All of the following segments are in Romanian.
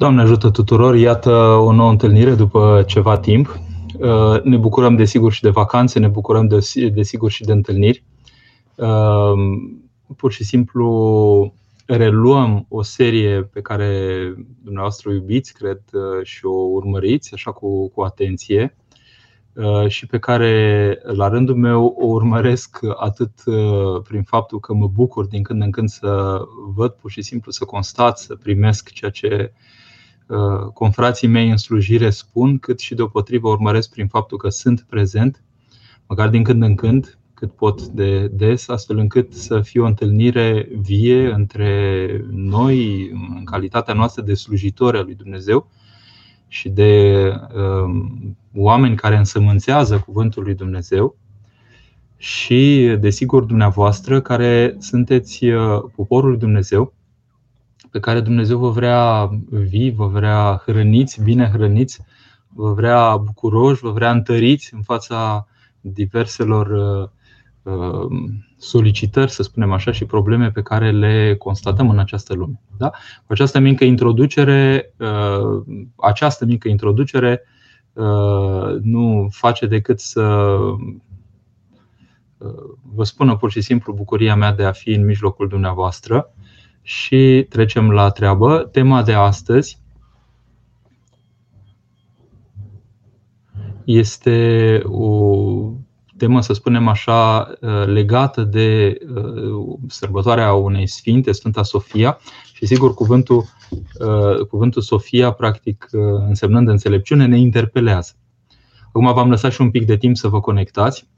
Doamne ajută tuturor! Iată o nouă întâlnire după ceva timp. Uh, ne bucurăm desigur și de vacanțe, ne bucurăm desigur și de întâlniri. Uh, pur și simplu reluăm o serie pe care dumneavoastră o iubiți, cred, uh, și o urmăriți așa cu, cu atenție și pe care la rândul meu o urmăresc atât prin faptul că mă bucur din când în când să văd pur și simplu, să constat, să primesc ceea ce Uh, confrații mei în slujire spun, cât și deopotrivă urmăresc prin faptul că sunt prezent, măcar din când în când, cât pot de des, astfel încât să fie o întâlnire vie între noi, în calitatea noastră de slujitori al lui Dumnezeu și de um, oameni care însămânțează Cuvântul lui Dumnezeu și, desigur, dumneavoastră care sunteți uh, poporul lui Dumnezeu pe care Dumnezeu vă vrea vii, vă vrea hrăniți, bine hrăniți, vă vrea bucuroși, vă vrea întăriți în fața diverselor uh, uh, solicitări, să spunem așa, și probleme pe care le constatăm în această lume. Da? Cu această mică introducere, uh, această mică introducere nu face decât să vă spună pur și simplu bucuria mea de a fi în mijlocul dumneavoastră și trecem la treabă. Tema de astăzi este o temă, să spunem așa, legată de uh, sărbătoarea unei sfinte, Sfânta Sofia. Și sigur, cuvântul, uh, cuvântul Sofia, practic, uh, însemnând înțelepciune, ne interpelează. Acum v-am lăsat și un pic de timp să vă conectați.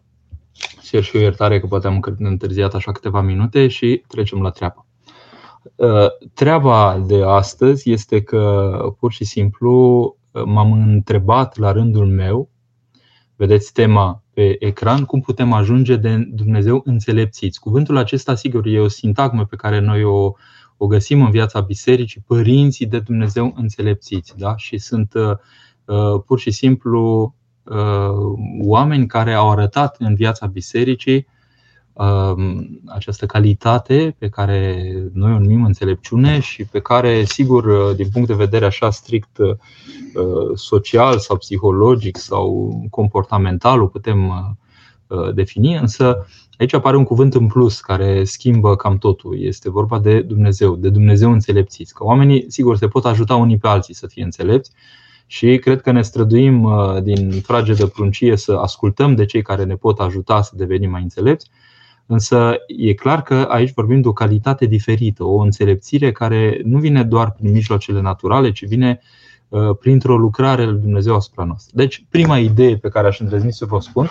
Cer și o iertare că poate am întârziat așa câteva minute și trecem la treabă. Uh, treaba de astăzi este că pur și simplu uh, m-am întrebat la rândul meu, vedeți tema pe ecran, cum putem ajunge de Dumnezeu înțelepțiți. Cuvântul acesta, sigur, e o sintagmă pe care noi o, o găsim în viața bisericii, părinții de Dumnezeu înțelepțiți. Da? Și sunt uh, uh pur și simplu uh, oameni care au arătat în viața bisericii Um, această calitate pe care noi o numim înțelepciune și pe care, sigur, uh, din punct de vedere așa strict uh, social sau psihologic sau comportamental o putem uh, defini, însă aici apare un cuvânt în plus care schimbă cam totul. Este vorba de Dumnezeu, de Dumnezeu înțelepțiți. Că oamenii, sigur, se pot ajuta unii pe alții să fie înțelepți, și cred că ne străduim din frage de pruncie să ascultăm de cei care ne pot ajuta să devenim mai înțelepți, Însă e clar că aici vorbim de o calitate diferită, o înțelepțire care nu vine doar prin mijloacele naturale, ci vine uh, printr-o lucrare lui Dumnezeu asupra noastră. Deci, prima idee pe care aș îndrăzni să vă spun,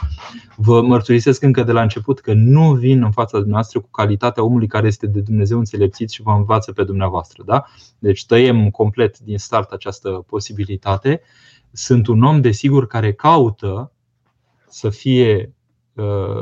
vă mărturisesc încă de la început că nu vin în fața dumneavoastră cu calitatea omului care este de Dumnezeu înțelepțit și vă învață pe dumneavoastră. Da? Deci tăiem complet din start această posibilitate. Sunt un om, desigur, care caută să fie Uh,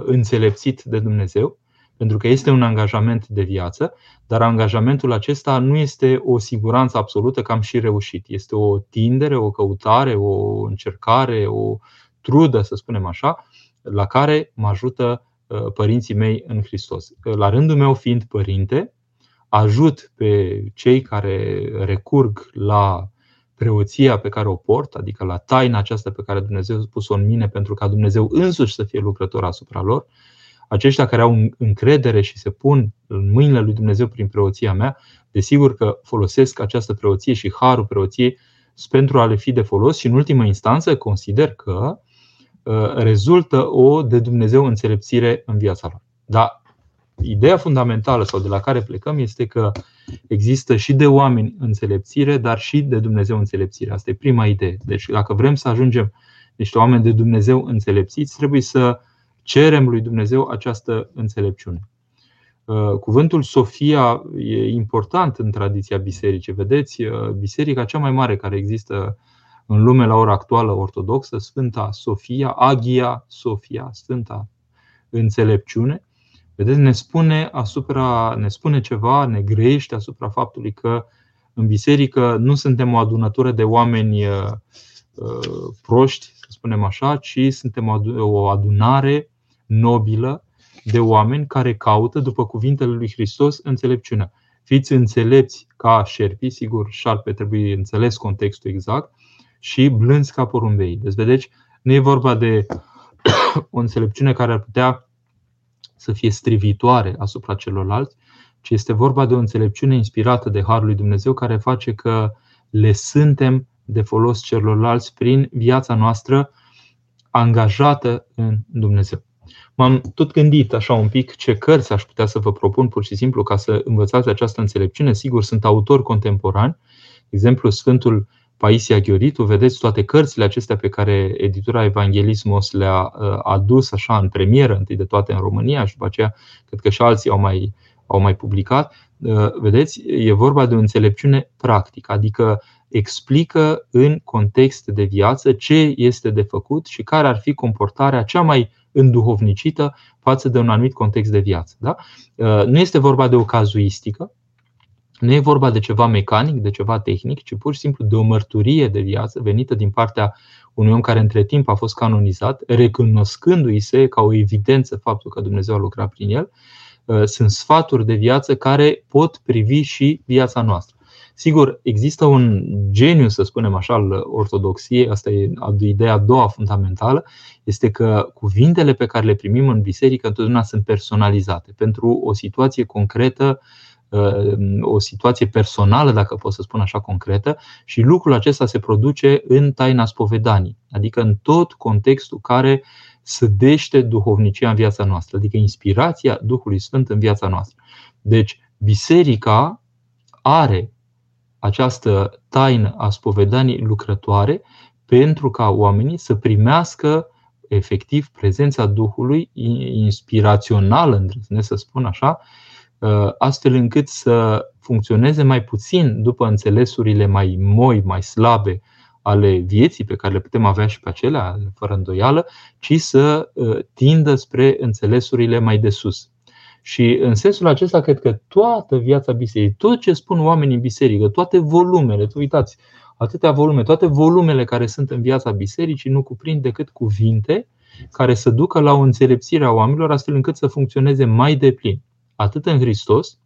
înțelepțit de Dumnezeu, pentru că este un angajament de viață, dar angajamentul acesta nu este o siguranță absolută că am și reușit. Este o tindere, o căutare, o încercare, o trudă, să spunem așa, la care mă ajută uh, părinții mei în Hristos. La rândul meu, fiind părinte, ajut pe cei care recurg la preoția pe care o port, adică la taina aceasta pe care Dumnezeu a pus-o în mine pentru ca Dumnezeu însuși să fie lucrător asupra lor, aceștia care au încredere și se pun în mâinile lui Dumnezeu prin preoția mea, desigur că folosesc această preoție și harul preoției pentru a le fi de folos și în ultimă instanță consider că uh, rezultă o de Dumnezeu înțelepțire în viața lor. Dar ideea fundamentală sau de la care plecăm este că există și de oameni înțelepțire, dar și de Dumnezeu înțelepțire. Asta e prima idee. Deci, dacă vrem să ajungem niște oameni de Dumnezeu înțelepțiți, trebuie să cerem lui Dumnezeu această înțelepciune. Uh, cuvântul Sofia e important în tradiția bisericii. Vedeți, uh, biserica cea mai mare care există în lume la ora actuală ortodoxă, Sfânta Sofia, Agia Sofia, Sfânta Înțelepciune, Vedeți, ne spune, asupra, ne spune ceva, ne grește asupra faptului că în biserică nu suntem o adunătură de oameni uh, uh, proști, să spunem așa, ci suntem o adunare nobilă de oameni care caută, după cuvintele lui Hristos, înțelepciunea. fiți înțelepți ca șerpi, sigur, șarpe trebuie înțeles contextul exact, și blânzi ca porumbei. Deci, vedeți, nu e vorba de o înțelepciune care ar putea să fie strivitoare asupra celorlalți, ci este vorba de o înțelepciune inspirată de Harul lui Dumnezeu care face că le suntem de folos celorlalți prin viața noastră angajată în Dumnezeu. M-am tot gândit așa un pic ce cărți aș putea să vă propun pur și simplu ca să învățați această înțelepciune. Sigur, sunt autori contemporani, de exemplu Sfântul Paisia Ghioritu, vedeți toate cărțile acestea pe care editura Evanghelismos le-a uh, adus așa în premieră, întâi de toate în România și după aceea cred că și alții au mai, au mai publicat. Uh, vedeți, e vorba de o înțelepciune practică, adică explică în context de viață ce este de făcut și care ar fi comportarea cea mai înduhovnicită față de un anumit context de viață. Da? Uh, nu este vorba de o cazuistică, nu e vorba de ceva mecanic, de ceva tehnic, ci pur și simplu de o mărturie de viață venită din partea unui om care între timp a fost canonizat, recunoscându-i se ca o evidență faptul că Dumnezeu a lucrat prin el. Uh, sunt sfaturi de viață care pot privi și viața noastră. Sigur, există un geniu, să spunem așa, al ortodoxiei, asta e ideea a doua fundamentală, este că cuvintele pe care le primim în biserică întotdeauna sunt personalizate pentru o situație concretă, uh, o situație personală, dacă pot să spun așa concretă, și lucrul acesta se produce în taina spovedanii, adică în tot contextul care sădește duhovnicia în viața noastră, adică inspirația Duhului Sfânt în viața noastră. Deci, biserica are această taină a spovedanii lucrătoare pentru ca oamenii să primească efectiv prezența Duhului inspirațională, îndrăznesc să spun așa, ă, astfel încât să funcționeze mai puțin după înțelesurile mai moi, mai slabe ale vieții pe care le putem avea și pe acelea, fără îndoială, ci să ă, tindă spre înțelesurile mai de sus. Și în sensul acesta, cred că toată viața bisericii, tot ce spun oamenii în biserică, toate volumele, tu uitați, atâtea volume, toate volumele care sunt în viața bisericii nu cuprind decât cuvinte care să ducă la o înțelepțire a oamenilor astfel încât să funcționeze mai deplin, atât în Hristos,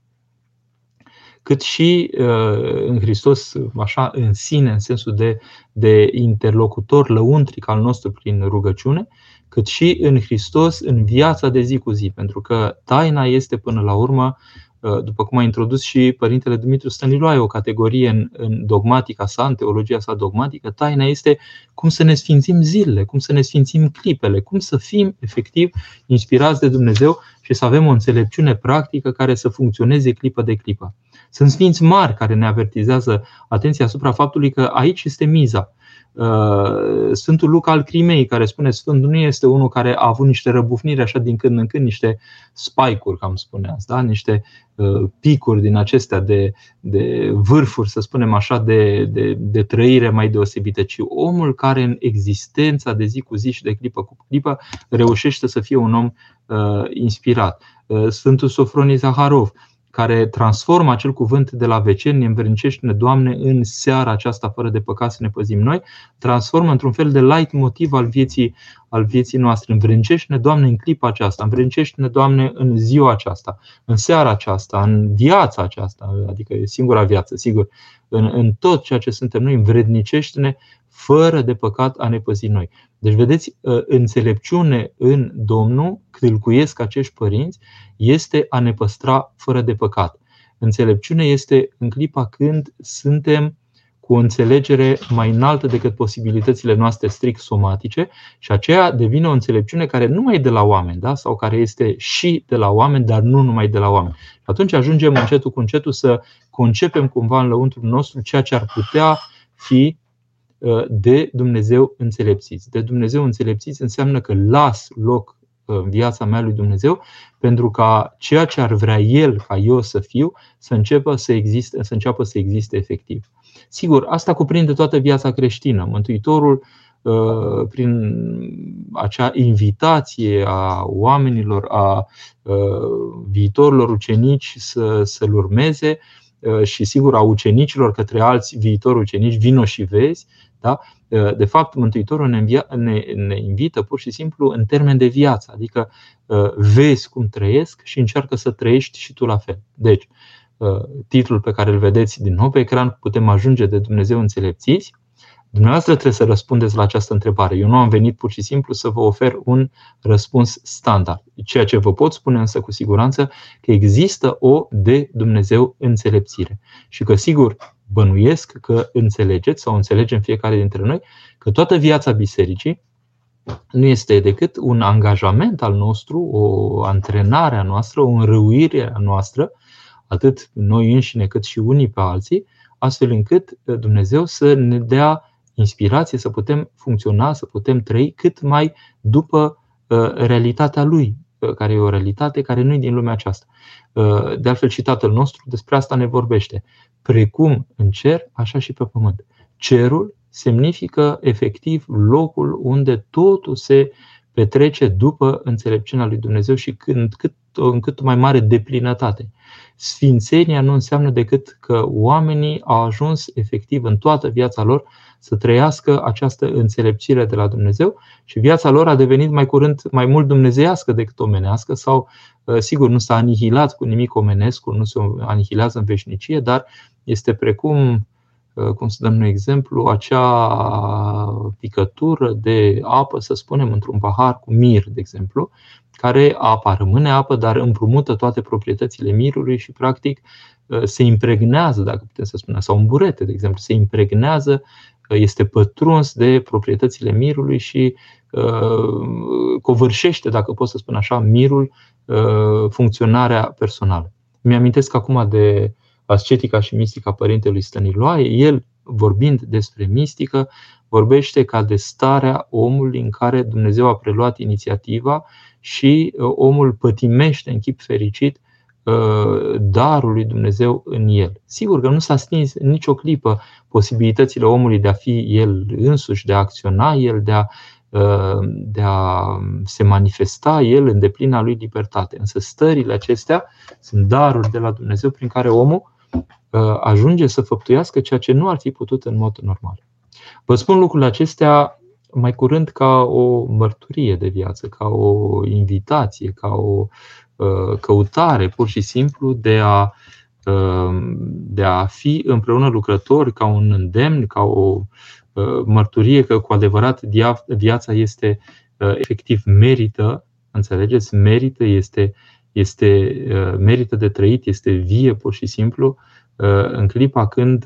cât și uh, în Hristos, așa, în sine, în sensul de, de interlocutor lăuntric al nostru prin rugăciune, cât și în Hristos, în viața de zi cu zi. Pentru că taina este, până la urmă, uh, după cum a introdus și Părintele Dumitru Stăniloae, o categorie în, în dogmatica sa, în teologia sa dogmatică, taina este cum să ne sfințim zilele, cum să ne sfințim clipele, cum să fim efectiv inspirați de Dumnezeu și să avem o înțelepciune practică care să funcționeze clipă de clipă. Sunt sfinți mari care ne avertizează atenția asupra faptului că aici este miza. Uh, Sfântul Luca al Crimei, care spune Sfântul nu este unul care a avut niște răbufniri așa din când în când, niște spike-uri, cam spuneați, da? niște uh, picuri din acestea de, de vârfuri, să spunem așa, de, de, de trăire mai deosebită, ci omul care în existența de zi cu zi și de clipă cu clipă reușește să fie un om uh, inspirat. Uh, Sfântul Sofronie Zaharov, care transformă acel cuvânt de la vecernie, învrednicește-ne, Doamne, în seara aceasta fără de păcat să ne păzim noi, transformă într-un fel de light motiv al vieții, al vieții noastre. Învrednicește-ne, Doamne, în clipa aceasta, învrednicește-ne, Doamne, în ziua aceasta, în seara aceasta, în viața aceasta, adică e singura viață, sigur, în, în tot ceea ce suntem noi, învrednicește-ne fără de păcat a ne păzi noi. Deci, vedeți, ă, înțelepciune în Domnul, câlcuiesc acești părinți, este a ne păstra fără de păcat. Înțelepciune este în clipa când suntem cu o înțelegere mai înaltă decât posibilitățile noastre strict somatice și aceea devine o înțelepciune care nu mai e de la oameni, da? sau care este și de la oameni, dar nu numai de la oameni. Și atunci ajungem încetul cu încetul să concepem cumva în lăuntrul nostru ceea ce ar putea fi Uh, de Dumnezeu înțelepțiți. De Dumnezeu înțelepțiți înseamnă că las loc uh, în viața mea lui Dumnezeu pentru ca ceea ce ar vrea El ca eu să fiu să înceapă să existe, să înceapă să existe efectiv. Sigur, asta cuprinde toată viața creștină. Mântuitorul uh, prin acea invitație a oamenilor, a viitorilor ucenici să, să-l urmeze și sigur a ucenicilor către alți viitori ucenici, vino și vezi, da? Ă, de fapt, Mântuitorul ne, invia, ne, ne invită pur și simplu în termen de viață, adică ă, vezi cum trăiesc și încearcă să trăiești și tu la fel. Deci, titlul pe care îl vedeți din nou pe ecran, putem ajunge de Dumnezeu înțelepțiți, Dumneavoastră trebuie să răspundeți la această întrebare. Eu nu am venit pur și simplu să vă ofer un răspuns standard. Ceea ce vă pot spune însă cu siguranță că există o de Dumnezeu înțelepțire. Și că sigur bănuiesc că înțelegeți sau înțelegem fiecare dintre noi că toată viața bisericii nu este decât un angajament al nostru, o antrenare a noastră, o înrăuire a noastră, atât noi înșine cât și unii pe alții, astfel încât Dumnezeu să ne dea inspirație să putem funcționa, să putem trăi cât mai după uh, realitatea Lui, uh, care e o realitate care nu e din lumea aceasta. Uh, de altfel, și Tatăl nostru despre asta ne vorbește. Precum în cer, așa și pe pământ. Cerul semnifică efectiv locul unde totul se petrece după înțelepciunea lui Dumnezeu și când, cât, în cât mai mare deplinătate. Sfințenia nu înseamnă decât că oamenii au ajuns efectiv în toată viața lor să trăiască această înțelepțire de la Dumnezeu și viața lor a devenit mai curând mai mult dumnezeiască decât omenească sau, uh, sigur, nu s-a anihilat cu nimic omenesc, nu se anihilează în veșnicie, dar este precum, uh, cum să dăm un exemplu, acea picătură de apă, să spunem, într-un pahar cu mir, de exemplu, care apa rămâne apă, dar împrumută toate proprietățile mirului și, practic, uh, se impregnează, dacă putem să spunem, sau un burete, de exemplu, se impregnează este pătruns de proprietățile mirului și uh, covârșește, dacă pot să spun așa, mirul uh, funcționarea personală. Mi-amintesc acum de ascetica și mistica părintelui Stăniloae. El, vorbind despre mistică, vorbește ca de starea omului în care Dumnezeu a preluat inițiativa și uh, omul pătimește în chip fericit Uh, darul lui Dumnezeu în el. Sigur că nu s-a stins în nicio clipă posibilitățile omului de a fi el însuși, de a acționa el, de a, uh, de a se manifesta el în deplina lui libertate. Însă stările acestea sunt daruri de la Dumnezeu prin care omul uh, ajunge să făptuiască ceea ce nu ar fi putut în mod normal. Vă spun lucrurile acestea mai curând ca o mărturie de viață, ca o invitație, ca o Uh, căutare pur și simplu de a, uh, de a fi împreună lucrători ca un îndemn, ca o uh, mărturie că cu adevărat viața este efectiv merită, înțelegeți, merită, este, este merită de trăit, este vie pur și simplu în clipa când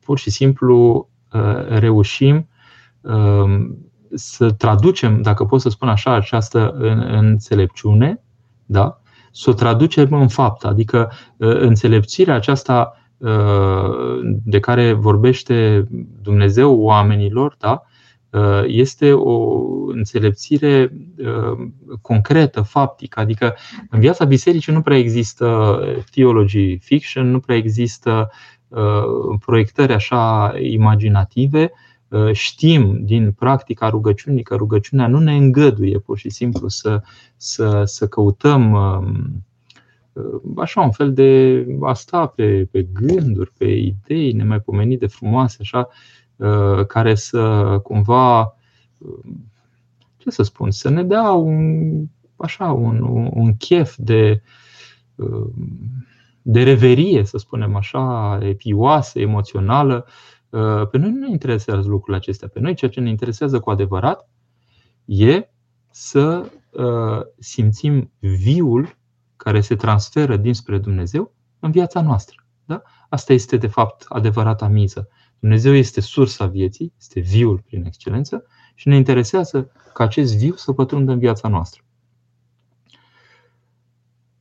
pur și simplu reușim să traducem, dacă pot să spun așa, această înțelepciune, da? să o traducem în fapt. Adică ă, înțelepțirea aceasta ă, de care vorbește Dumnezeu oamenilor, da? Ă, este o înțelepțire concretă, faptică. Adică în viața bisericii nu prea există theology fiction, nu prea există proiectări așa imaginative, Uh, știm din practica rugăciunii că rugăciunea nu ne îngăduie pur și simplu să, să, să căutăm um, uh, așa un fel de asta pe, pe gânduri, pe idei nemaipomenit de frumoase, așa, uh, care să cumva, ce să spun, să ne dea un, așa, un, un chef de, de reverie, să spunem așa, epioasă, emoțională, Uh, pe noi nu ne interesează lucrurile acestea. Pe noi ceea ce ne interesează cu adevărat e să uh, simțim viul care se transferă dinspre Dumnezeu în viața noastră. Da? Asta este, de fapt, adevărata miză. Dumnezeu este sursa vieții, este viul prin excelență și ne interesează ca acest viu să pătrundă în viața noastră.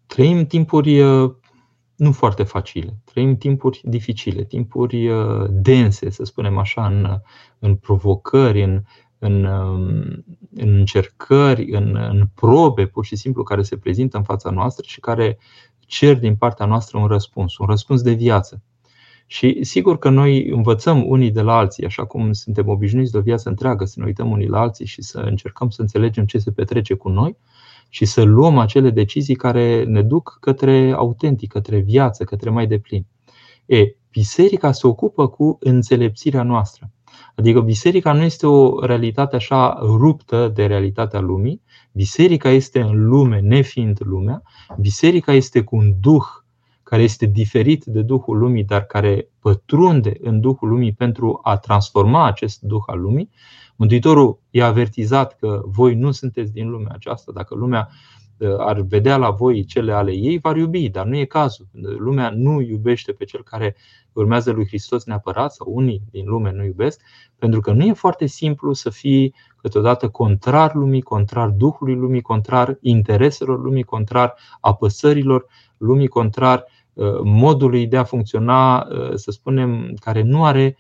Trăim timpuri uh, nu foarte facile. Trăim timpuri dificile, timpuri uh, dense, să spunem așa, în, în provocări, în, în, um, în încercări, în, în probe, pur și simplu, care se prezintă în fața noastră și care cer din partea noastră un răspuns, un răspuns de viață. Și sigur că noi învățăm unii de la alții, așa cum suntem obișnuiți de o viață întreagă, să ne uităm unii la alții și să încercăm să înțelegem ce se petrece cu noi, și să luăm acele decizii care ne duc către autentic, către viață, către mai deplin. E, biserica se ocupă cu înțelepțirea noastră. Adică biserica nu este o realitate așa ruptă de realitatea lumii, Biserica este în lume, nefiind lumea. Biserica este cu un duh care este diferit de Duhul lumii, dar care pătrunde în Duhul lumii pentru a transforma acest Duh al lumii. Mântuitorul i-a avertizat că voi nu sunteți din lumea aceasta. Dacă lumea uh, ar vedea la voi cele ale ei, v-ar iubi, dar nu e cazul. Lumea nu iubește pe cel care urmează lui Hristos neapărat, sau unii din lume nu iubesc, pentru că nu e foarte simplu să fii câteodată contrar lumii, contrar Duhului lumii, contrar intereselor lumii, contrar apăsărilor lumii, contrar uh, modului de a funcționa, uh, să spunem, care nu are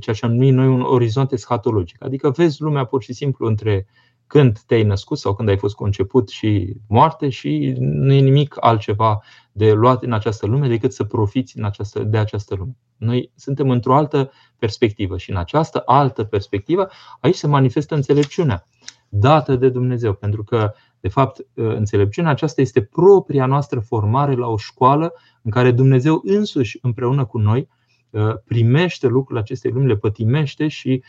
ceea ce am numit noi un orizont eschatologic. Adică vezi lumea pur și simplu între când te-ai născut sau când ai fost conceput și moarte și nu e nimic altceva de luat în această lume decât să profiți în această, de această lume. Noi suntem într-o altă perspectivă și în această altă perspectivă aici se manifestă înțelepciunea dată de Dumnezeu, pentru că de fapt înțelepciunea aceasta este propria noastră formare la o școală în care Dumnezeu însuși împreună cu noi primește lucrurile acestei lumi, le pătimește și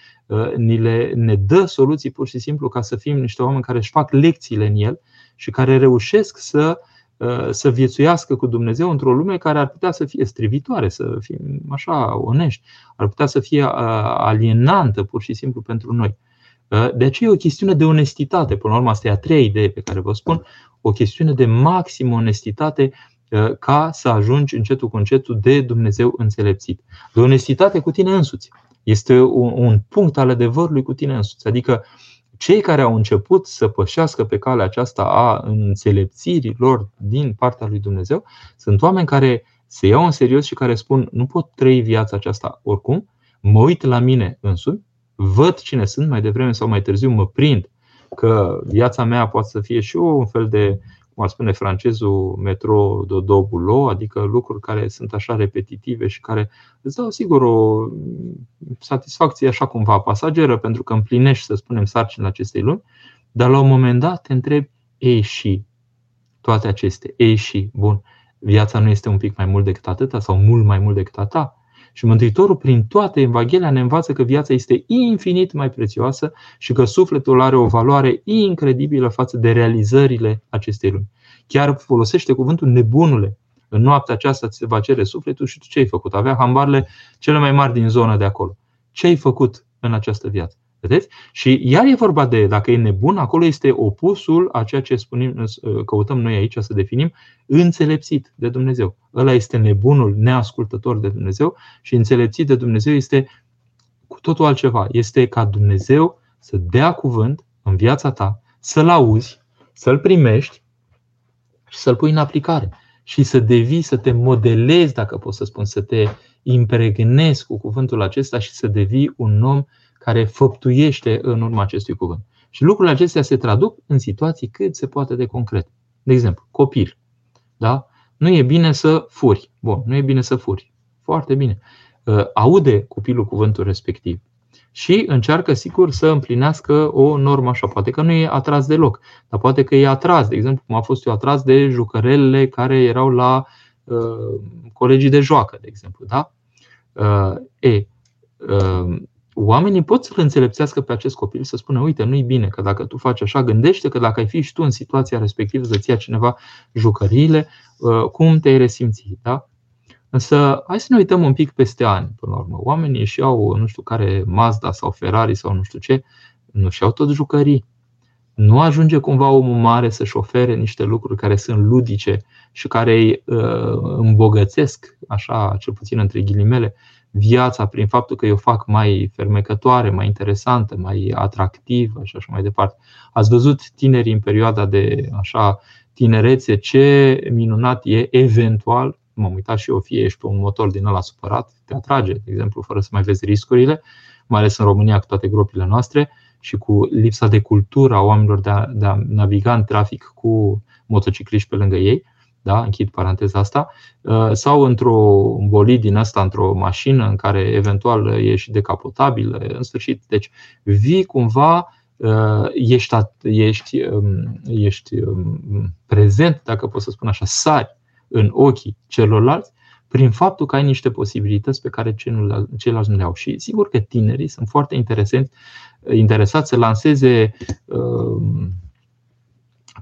ni le, ne dă soluții pur și simplu ca să fim niște oameni care își fac lecțiile în el și care reușesc să uh, Uh, să viețuiască cu Dumnezeu într-o lume care ar putea să fie strivitoare, să fim așa onești, ar putea să fie uh, alienantă pur și simplu pentru noi. Uh, de aceea e o chestiune de onestitate. Până la urmă, asta e a treia idee pe care vă spun, o chestiune de maximă onestitate ca să ajungi încetul cu încetul de Dumnezeu înțelepțit. De onestitate cu tine însuți. Este un punct al adevărului cu tine însuți. Adică cei care au început să pășească pe calea aceasta a înțelepțirii lor din partea lui Dumnezeu sunt oameni care se iau în serios și care spun nu pot trăi viața aceasta oricum, mă uit la mine însumi, văd cine sunt mai devreme sau mai târziu, mă prind că viața mea poate să fie și un fel de cum ar spune francezul, metro dodo boulot, adică lucruri care sunt așa repetitive și care îți dau sigur o satisfacție așa cumva pasageră, pentru că împlinești, să spunem, sarcinile acestei lumi, dar la un moment dat te întrebi, ei și toate acestea, ei și, bun, viața nu este un pic mai mult decât atâta sau mult mai mult decât atâta? Și Mântuitorul, prin toate Evanghelia, ne învață că viața este infinit mai prețioasă și că sufletul are o valoare incredibilă față de realizările acestei lumi. Chiar folosește cuvântul nebunule. În noaptea aceasta ți se va cere sufletul și tu ce ai făcut? Avea hambarele cele mai mari din zona de acolo. Ce ai făcut în această viață? Vedeți? Și iar e vorba de, dacă e nebun, acolo este opusul a ceea ce spunem, căutăm noi aici să definim, înțelepțit de Dumnezeu. Ăla este nebunul neascultător de Dumnezeu și înțelepțit de Dumnezeu este cu totul altceva. Este ca Dumnezeu să dea cuvânt în viața ta, să-l auzi, să-l primești și să-l pui în aplicare. Și să devii, să te modelezi, dacă pot să spun, să te impregnezi cu cuvântul acesta și să devii un om care făptuiește în urma acestui cuvânt. Și lucrurile acestea se traduc în situații cât se poate de concrete. De exemplu, copil. Da? Nu e bine să furi. Bun, nu e bine să furi. Foarte bine. Uh, aude copilul cuvântul respectiv și încearcă, sigur, să împlinească o normă așa. Poate că nu e atras deloc, dar poate că e atras. De exemplu, cum a fost eu atras de jucărelele care erau la uh, colegii de joacă, de exemplu. Da? Uh, e, uh, oamenii pot să-l înțelepțească pe acest copil să spună, uite, nu-i bine că dacă tu faci așa, gândește că dacă ai fi și tu în situația respectivă să-ți ia cineva jucăriile, uh, cum te-ai resimți. Da? Însă, hai să ne uităm un pic peste ani, până la urmă. Oamenii își iau, nu știu care, Mazda sau Ferrari sau nu știu ce, nu și iau tot jucării. Nu ajunge cumva omul mare să-și ofere niște lucruri care sunt ludice și care îi uh, îmbogățesc, așa, cel puțin între ghilimele, viața prin faptul că eu fac mai fermecătoare, mai interesantă, mai atractivă și așa mai departe. Ați văzut tinerii în perioada de așa tinerețe ce minunat e eventual m-am uitat și eu, fie ești pe un motor din ăla supărat, te atrage, de exemplu, fără să mai vezi riscurile, mai ales în România cu toate gropile noastre și cu lipsa de cultură a oamenilor de a, de a naviga în trafic cu motocicliști pe lângă ei da? închid paranteza asta, uh, sau într-o bolid din asta, într-o mașină în care eventual e și decapotabil, în sfârșit. Deci vii cumva, uh, ești, ești, um, ești um, prezent, dacă pot să spun așa, sari în ochii celorlalți prin faptul că ai niște posibilități pe care ceilalți nu le au. Și sigur că tinerii sunt foarte interesați, interesați să lanseze um,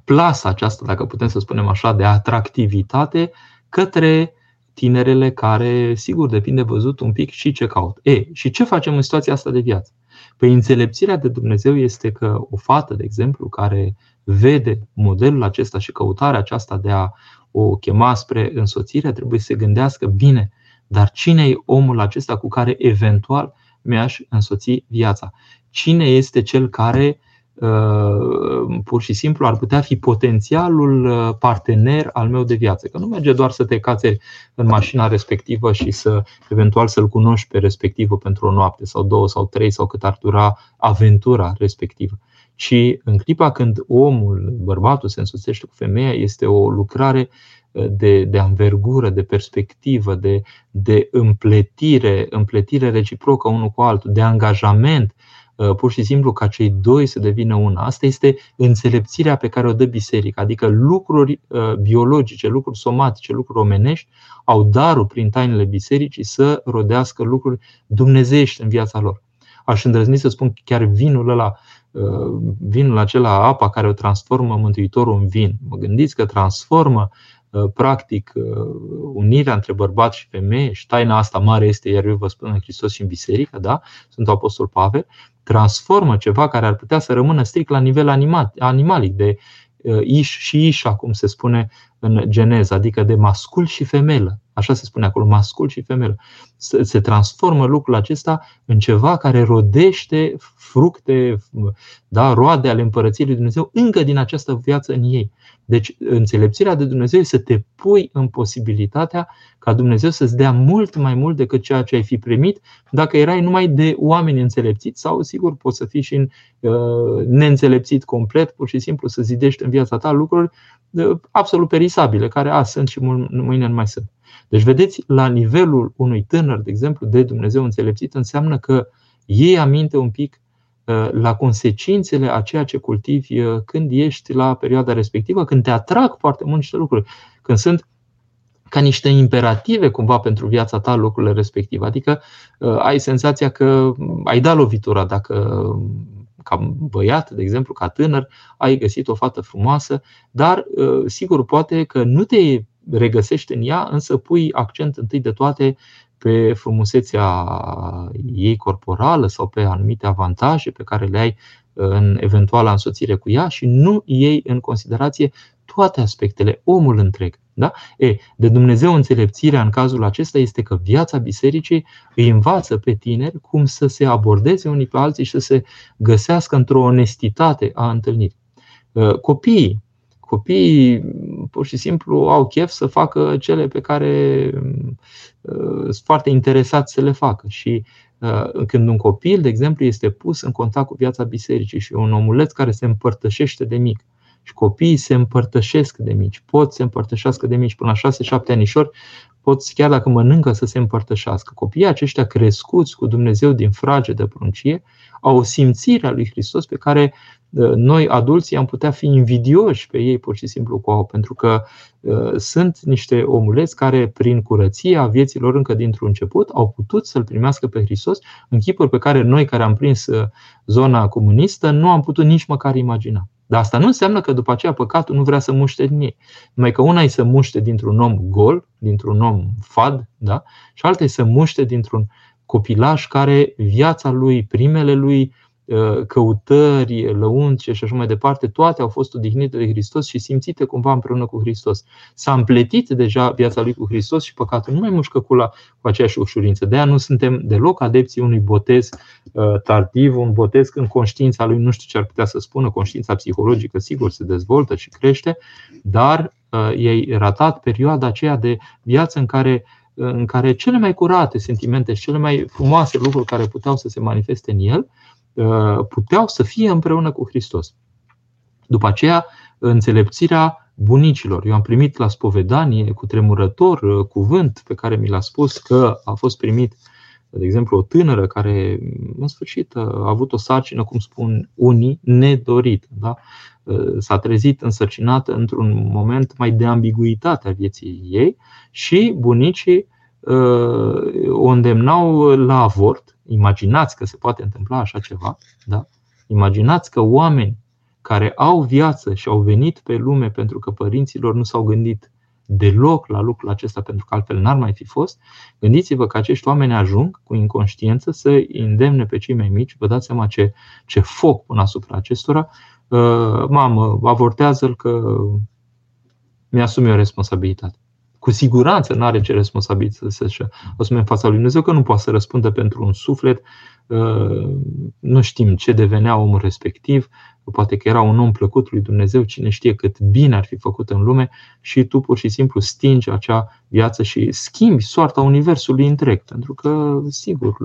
plasa aceasta, dacă putem să spunem așa, de atractivitate către tinerele care, sigur, depinde văzut un pic și ce caut. E, și ce facem în situația asta de viață? Păi înțelepțirea de Dumnezeu este că o fată, de exemplu, care vede modelul acesta și căutarea aceasta de a o chema spre însoțire, trebuie să se gândească bine, dar cine e omul acesta cu care eventual mi-aș însoți viața? Cine este cel care uh, pur și simplu ar putea fi potențialul uh, partener al meu de viață. Că nu merge doar să te cațeri în mașina respectivă și să eventual să-l cunoști pe respectivă pentru o noapte sau două sau trei sau cât ar dura aventura respectivă ci în clipa când omul, bărbatul se însoțește cu femeia, este o lucrare uh, de, de anvergură, de perspectivă, de, de împletire, împletire reciprocă unul cu altul, de angajament, uh, pur și simplu ca cei doi să devină una. Asta este înțelepțirea pe care o dă biserica, adică lucruri uh, biologice, lucruri somatice, lucruri omenești au darul prin tainele bisericii să rodească lucruri dumnezeiești în viața lor. Aș îndrăzni să spun chiar vinul ăla Uh, vinul acela, apa care o transformă Mântuitorul în vin. Mă gândiți că transformă uh, practic uh, unirea între bărbat și femeie și taina asta mare este, iar eu vă spun în Hristos și în biserică, da? Sunt Apostol Pavel, transformă ceva care ar putea să rămână strict la nivel animat, animalic, de iș și ișa, cum se spune în geneză, adică de mascul și femelă. Așa se spune acolo, mascul și femelă. Se transformă lucrul acesta în ceva care rodește fructe, da, roade ale împărăției lui Dumnezeu încă din această viață în ei. Deci, înțelepțirea de Dumnezeu este să te pui în posibilitatea ca Dumnezeu să-ți dea mult mai mult decât ceea ce ai fi primit dacă erai numai de oameni înțelepțiți sau, sigur, poți să fii și în, uh, neînțelepțit complet, pur și simplu să zidești în viața ta lucruri uh, absolut perisabile, care azi sunt și mâine nu mai sunt. Deci, vedeți, la nivelul unui tânăr, de exemplu, de Dumnezeu înțelepțit, înseamnă că iei aminte un pic uh, la consecințele a ceea ce cultivi uh, când ești la perioada respectivă, când te atrag foarte mult niște lucruri, când sunt ca niște imperative cumva pentru viața ta lucrurile respective. Adică uh, ai senzația că ai dat lovitura dacă ca băiat, de exemplu, ca tânăr, ai găsit o fată frumoasă, dar sigur poate că nu te regăsești în ea, însă pui accent întâi de toate pe frumusețea ei corporală sau pe anumite avantaje pe care le ai în eventuala însoțire cu ea și nu iei în considerație toate aspectele, omul întreg. Da? E, de Dumnezeu înțelepțirea în cazul acesta este că viața bisericii îi învață pe tineri cum să se abordeze unii pe alții și să se găsească într-o onestitate a întâlnirii. Copiii Copiii pur și simplu au chef să facă cele pe care uh, sunt foarte interesați să le facă. Și uh, când un copil, de exemplu, este pus în contact cu viața bisericii și un omuleț care se împărtășește de mic, și copiii se împărtășesc de mici, pot să se împărtășească de mici până la 6-7 anișori, pot chiar dacă mănâncă să se împărtășească. Copiii aceștia crescuți cu Dumnezeu din frage de pruncie au o simțire a lui Hristos pe care uh, noi, adulții, am putea fi invidioși pe ei pur și simplu cu au, pentru că uh, sunt niște omuleți care, prin curăția vieților încă dintr-un început, au putut să-L primească pe Hristos în chipuri pe care noi, care am prins uh, zona comunistă, nu am putut nici măcar imagina. Dar asta nu înseamnă că după aceea păcatul nu vrea să muște din ei. Numai că una e să muște dintr-un om gol, dintr-un om fad, da? și alta e să muște dintr-un copilaș care viața lui, primele lui Uh, căutări, lăunce și așa mai departe, toate au fost odihnite de Hristos și simțite cumva împreună cu Hristos. S-a împletit deja viața lui cu Hristos și păcatul nu mai mușcă cu, cu aceeași ușurință. De aia nu suntem deloc adepții unui botez uh, tardiv, un botez în conștiința lui, nu știu ce ar putea să spună, conștiința psihologică, sigur, se dezvoltă și crește, dar uh, e ratat perioada aceea de viață în care în care cele mai curate sentimente și cele mai frumoase lucruri care puteau să se manifeste în el Uh, puteau să fie împreună cu Hristos. După aceea, înțelepțirea bunicilor. Eu am primit la spovedanie cu tremurător uh, cuvânt pe care mi l-a spus că a fost primit, de exemplu, o tânără care, în sfârșit, a avut o sarcină, cum spun unii, nedorit. Da? Uh, s-a trezit însărcinată într-un moment mai de ambiguitate a vieții ei și bunicii o îndemnau la avort Imaginați că se poate întâmpla așa ceva. Da? Imaginați că oameni care au viață și au venit pe lume pentru că părinților nu s-au gândit deloc la lucrul acesta, pentru că altfel n-ar mai fi fost, gândiți-vă că acești oameni ajung cu inconștiență să îndemne pe cei mai mici, vă dați seama ce, ce foc pun asupra acestora, uh, mamă, avortează-l că mi-asum eu responsabilitate. Cu siguranță nu are ce responsabilitate să-și asume în fața lui Dumnezeu, că nu poate să răspundă pentru un suflet, uh, nu știm ce devenea omul respectiv, poate că era un om plăcut lui Dumnezeu, cine știe cât bine ar fi făcut în lume și tu pur și simplu stingi acea viață și schimbi soarta Universului întreg, pentru că, sigur,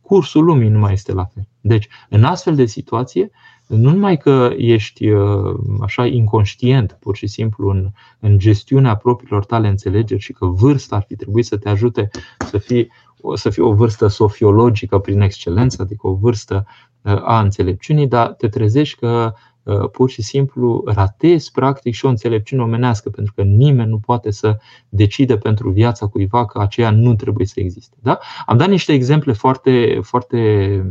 cursul lumii nu mai este la fel. Deci, în astfel de situație, nu numai că ești uh, așa inconștient, pur și simplu, în, în gestiunea propriilor tale înțelegeri și că vârsta ar fi trebuit să te ajute să fii, să fie o vârstă sofiologică prin excelență, adică o vârstă a înțelepciunii, dar te trezești că uh, pur și simplu ratezi practic și o înțelepciune omenească, pentru că nimeni nu poate să decide pentru viața cuiva că aceea nu trebuie să existe. Da? Am dat niște exemple foarte, foarte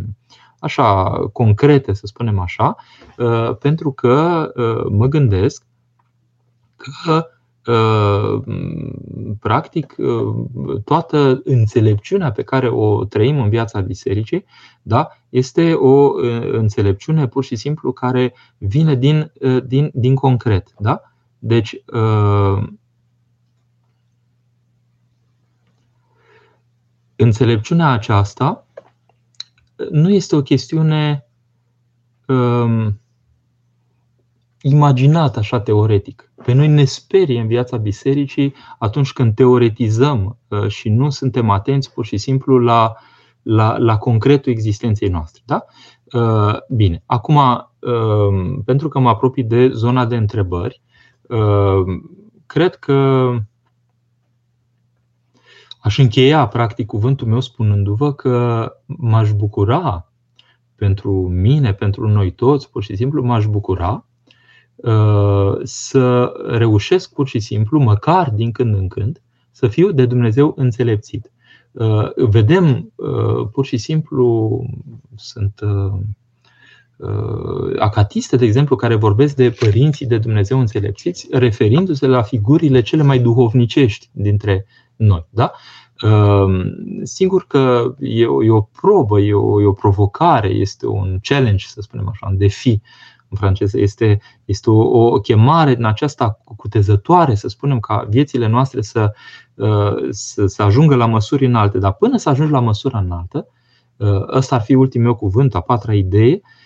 așa concrete, să spunem așa, uh, pentru că uh, mă gândesc că Uh, practic uh, toată înțelepciunea pe care o trăim în viața bisericii da, este o uh, înțelepciune pur și simplu care vine din, din, din concret. Da? Deci, înțelepciunea aceasta nu este o chestiune um, imaginat așa teoretic. Pe noi ne sperie în viața bisericii atunci când teoretizăm uh, și nu suntem atenți pur și simplu la, la, la concretul existenței noastre. Da? Uh, bine, acum, uh, pentru că mă apropii de zona de întrebări, cred că aș încheia practic cuvântul meu spunându-vă că m-aș bucura pentru mine, pentru noi toți, pur și simplu m-aș bucura Uh, să reușesc pur și simplu, măcar din când în când, să fiu de Dumnezeu înțelepțit. Uh, vedem uh, pur și simplu, sunt acatiste, de exemplu, care vorbesc de părinții de Dumnezeu înțelepțiți, referindu-se la figurile cele mai duhovnicești dintre noi. Da? Sigur că e o, e o probă, e o, e o provocare, este un challenge, să spunem așa, un defi în franceză. Este, este o, o chemare din aceasta cutezătoare, să spunem, ca viețile noastre să, uh, să, să ajungă la măsuri înalte. Dar până să ajungi la măsura înaltă, uh, ăsta ar fi ultimul meu cuvânt, a patra idee, uh,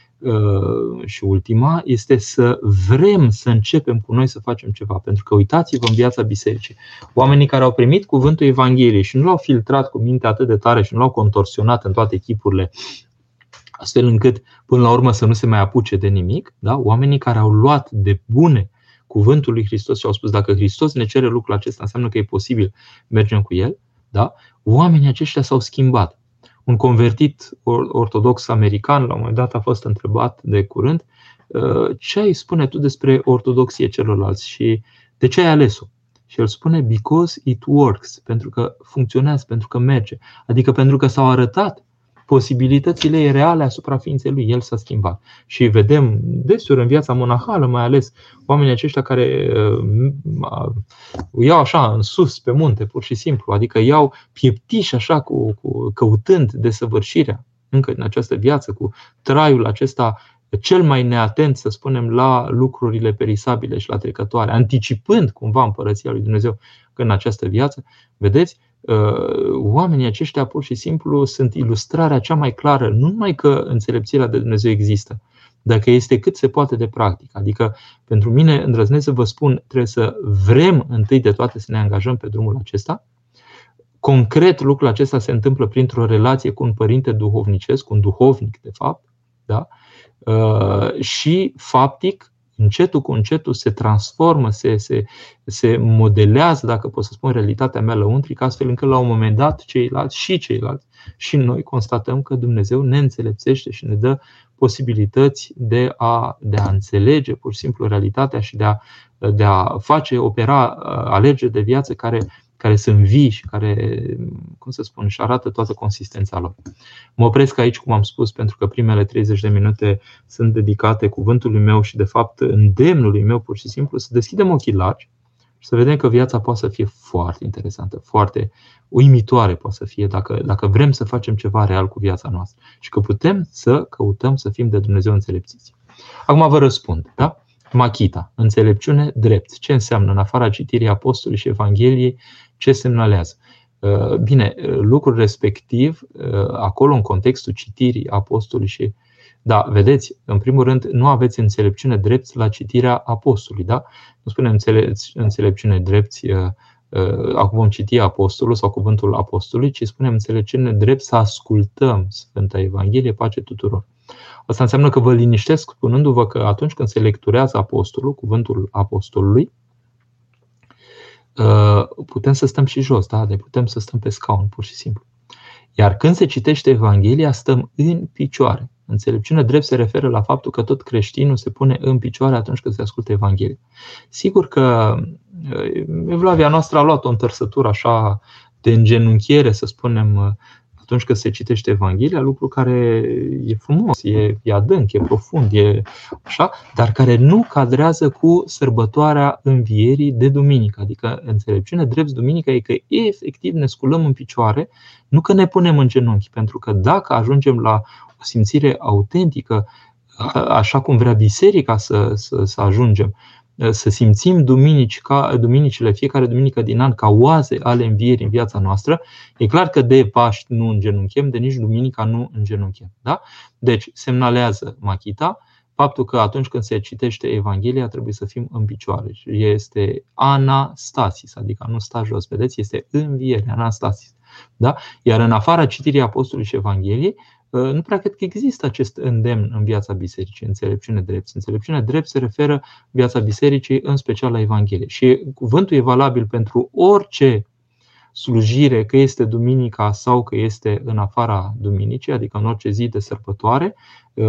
și ultima este să vrem să începem cu noi să facem ceva. Pentru că uitați-vă în viața bisericii. Oamenii care au primit cuvântul Evangheliei și nu l-au filtrat cu minte atât de tare și nu l-au contorsionat în toate echipurile astfel încât până la urmă să nu se mai apuce de nimic, da? oamenii care au luat de bune cuvântul lui Hristos și au spus dacă Hristos ne cere lucrul acesta, înseamnă că e posibil, mergem cu el, da? oamenii aceștia s-au schimbat. Un convertit ortodox american, la un moment dat, a fost întrebat de curând ă, ce ai spune tu despre ortodoxie celorlalți și de ce ai ales-o? Și el spune because it works, pentru că funcționează, pentru că merge. Adică pentru că s-au arătat posibilitățile reale asupra ființei lui. El s-a schimbat. Și vedem deseori în viața monahală, mai ales oamenii aceștia care uh, iau așa în sus pe munte, pur și simplu, adică iau pieptiși așa cu, cu căutând desăvârșirea încă în această viață, cu traiul acesta cel mai neatent, să spunem, la lucrurile perisabile și la trecătoare, anticipând cumva împărăția lui Dumnezeu în această viață, vedeți, Uh, oamenii aceștia pur și simplu sunt ilustrarea cea mai clară, nu numai că înțelepțirea de Dumnezeu există, dar că este cât se poate de practic. Adică, pentru mine, îndrăznesc să vă spun, trebuie să vrem întâi de toate să ne angajăm pe drumul acesta. Concret, lucrul acesta se întâmplă printr-o relație cu un părinte duhovnicesc, cu un duhovnic, de fapt, da? Uh, și faptic încetul cu încetul se transformă, se, se, se modelează, dacă pot să spun, realitatea mea lăuntrică, astfel încât la un moment dat ceilalți și ceilalți și noi constatăm că Dumnezeu ne înțelepțește și ne dă posibilități de a, de a înțelege pur și simplu realitatea și de a, de a face, opera alegeri de viață care care sunt vii și care, cum să spun, își arată toată consistența lor. Mă opresc aici, cum am spus, pentru că primele 30 de minute sunt dedicate cuvântului meu și, de fapt, îndemnului meu, pur și simplu, să deschidem ochii largi și să vedem că viața poate să fie foarte interesantă, foarte uimitoare poate să fie dacă, dacă vrem să facem ceva real cu viața noastră și că putem să căutăm să fim de Dumnezeu înțelepțiți. Acum vă răspund, da? Machita, înțelepciune, drept. Ce înseamnă în afara citirii Apostolului și Evangheliei, ce semnalează? Uh, bine, uh, lucrul respectiv, uh, acolo în contextul citirii Apostolului și da, vedeți, în primul rând, nu aveți înțelepciune drept la citirea apostolului, da? Nu spunem înțelepciune drept, acum vom citi apostolul sau cuvântul apostolului, ci spunem înțelepciune drept să ascultăm Sfânta Evanghelie, pace tuturor. Asta înseamnă că vă liniștesc spunându-vă că atunci când se lecturează apostolul, cuvântul apostolului, putem să stăm și jos, da? Deci putem să stăm pe scaun, pur și simplu. Iar când se citește Evanghelia, stăm în picioare. Înțelepciune drept se referă la faptul că tot creștinul se pune în picioare atunci când se ascultă Evanghelia. Sigur că Evlavia noastră a luat o întărsătură așa de îngenunchiere, să spunem, atunci când se citește Evanghelia, lucru care e frumos, e, e adânc, e profund, e așa, dar care nu cadrează cu sărbătoarea învierii de duminică. Adică înțelepciune drept duminică e că efectiv ne sculăm în picioare, nu că ne punem în genunchi, pentru că dacă ajungem la o simțire autentică, așa cum vrea biserica să, să, să ajungem, să simțim duminici ca, duminicile, fiecare duminică din an, ca oaze ale învierii în viața noastră, e clar că de Paști nu îngenunchem, de nici duminica nu îngenunchem. Da? Deci semnalează Machita faptul că atunci când se citește Evanghelia trebuie să fim în picioare. Este anastasis, adică nu sta jos, vedeți, este înviere, anastasis. Da? Iar în afara citirii Apostolului și Evangheliei, Ă, nu prea cred că există acest îndemn în viața bisericii, înțelepciune drept. Înțelepciune drept se referă viața bisericii, în special la Evanghelie. Și cuvântul e valabil pentru orice slujire, că este duminica sau că este în afara duminicii, adică în orice zi de sărbătoare, uh,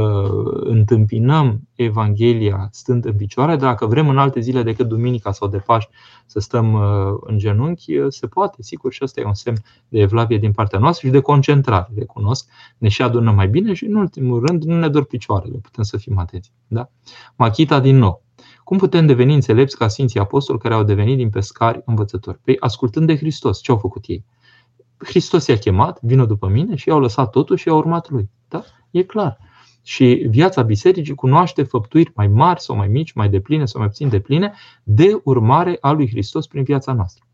întâmpinăm Evanghelia stând în picioare. Dacă vrem în alte zile decât duminica sau de Paști să stăm uh, în genunchi, uh, se poate, sigur, și asta e un semn de evlavie din partea noastră și de concentrare, recunosc. Ne și adunăm mai bine și, în ultimul rând, nu ne dor picioarele, putem să fim atenți. Da? Machita din nou. Cum putem deveni înțelepți ca Sfinții Apostoli care au devenit din pescari învățători? Păi ascultând de Hristos, ce au făcut ei? Hristos i-a chemat, vină după mine și i-au lăsat totul și i-au urmat lui. Da? E clar. Și viața bisericii cunoaște făptuiri mai mari sau mai mici, mai depline sau mai puțin depline, de urmare a lui Hristos prin viața noastră.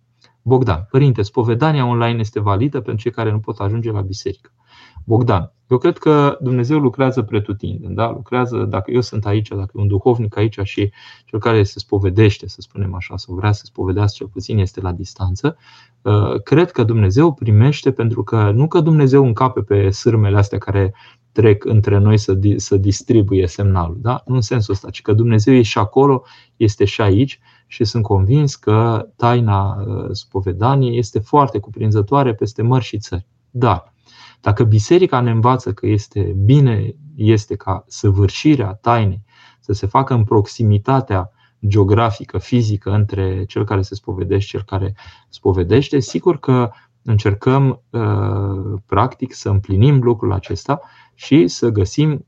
Bogdan, părinte, spovedania online este validă pentru cei care nu pot ajunge la biserică. Bogdan, eu cred că Dumnezeu lucrează pretutindeni. Da? Lucrează, dacă eu sunt aici, dacă e un duhovnic aici și cel care se spovedește, să spunem așa, sau vrea să spovedească cel puțin, este la distanță, uh, cred că Dumnezeu primește pentru că nu că Dumnezeu încape pe sârmele astea care trec între noi să, să distribuie semnalul. Da? Nu în sensul ăsta, ci că Dumnezeu e și acolo, este și aici și sunt convins că taina uh, spovedaniei este foarte cuprinzătoare peste mări și țări. Dar dacă biserica ne învață că este bine, este ca săvârșirea tainei să se facă în proximitatea geografică, fizică între cel care se spovedește și cel care spovedește, sigur că încercăm uh, practic să împlinim lucrul acesta și să găsim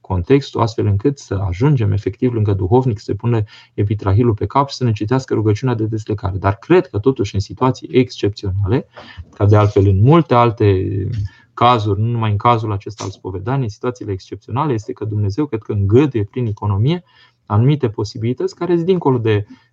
contextul astfel încât să ajungem efectiv lângă duhovnic, să pune epitrahilul pe cap și să ne citească rugăciunea de deslecare. Dar cred că totuși în situații excepționale, ca de altfel în multe alte cazuri, nu numai în cazul acesta al spovedanii, situațiile excepționale este că Dumnezeu cred că îngăduie prin economie anumite posibilități care sunt dincolo de Uh,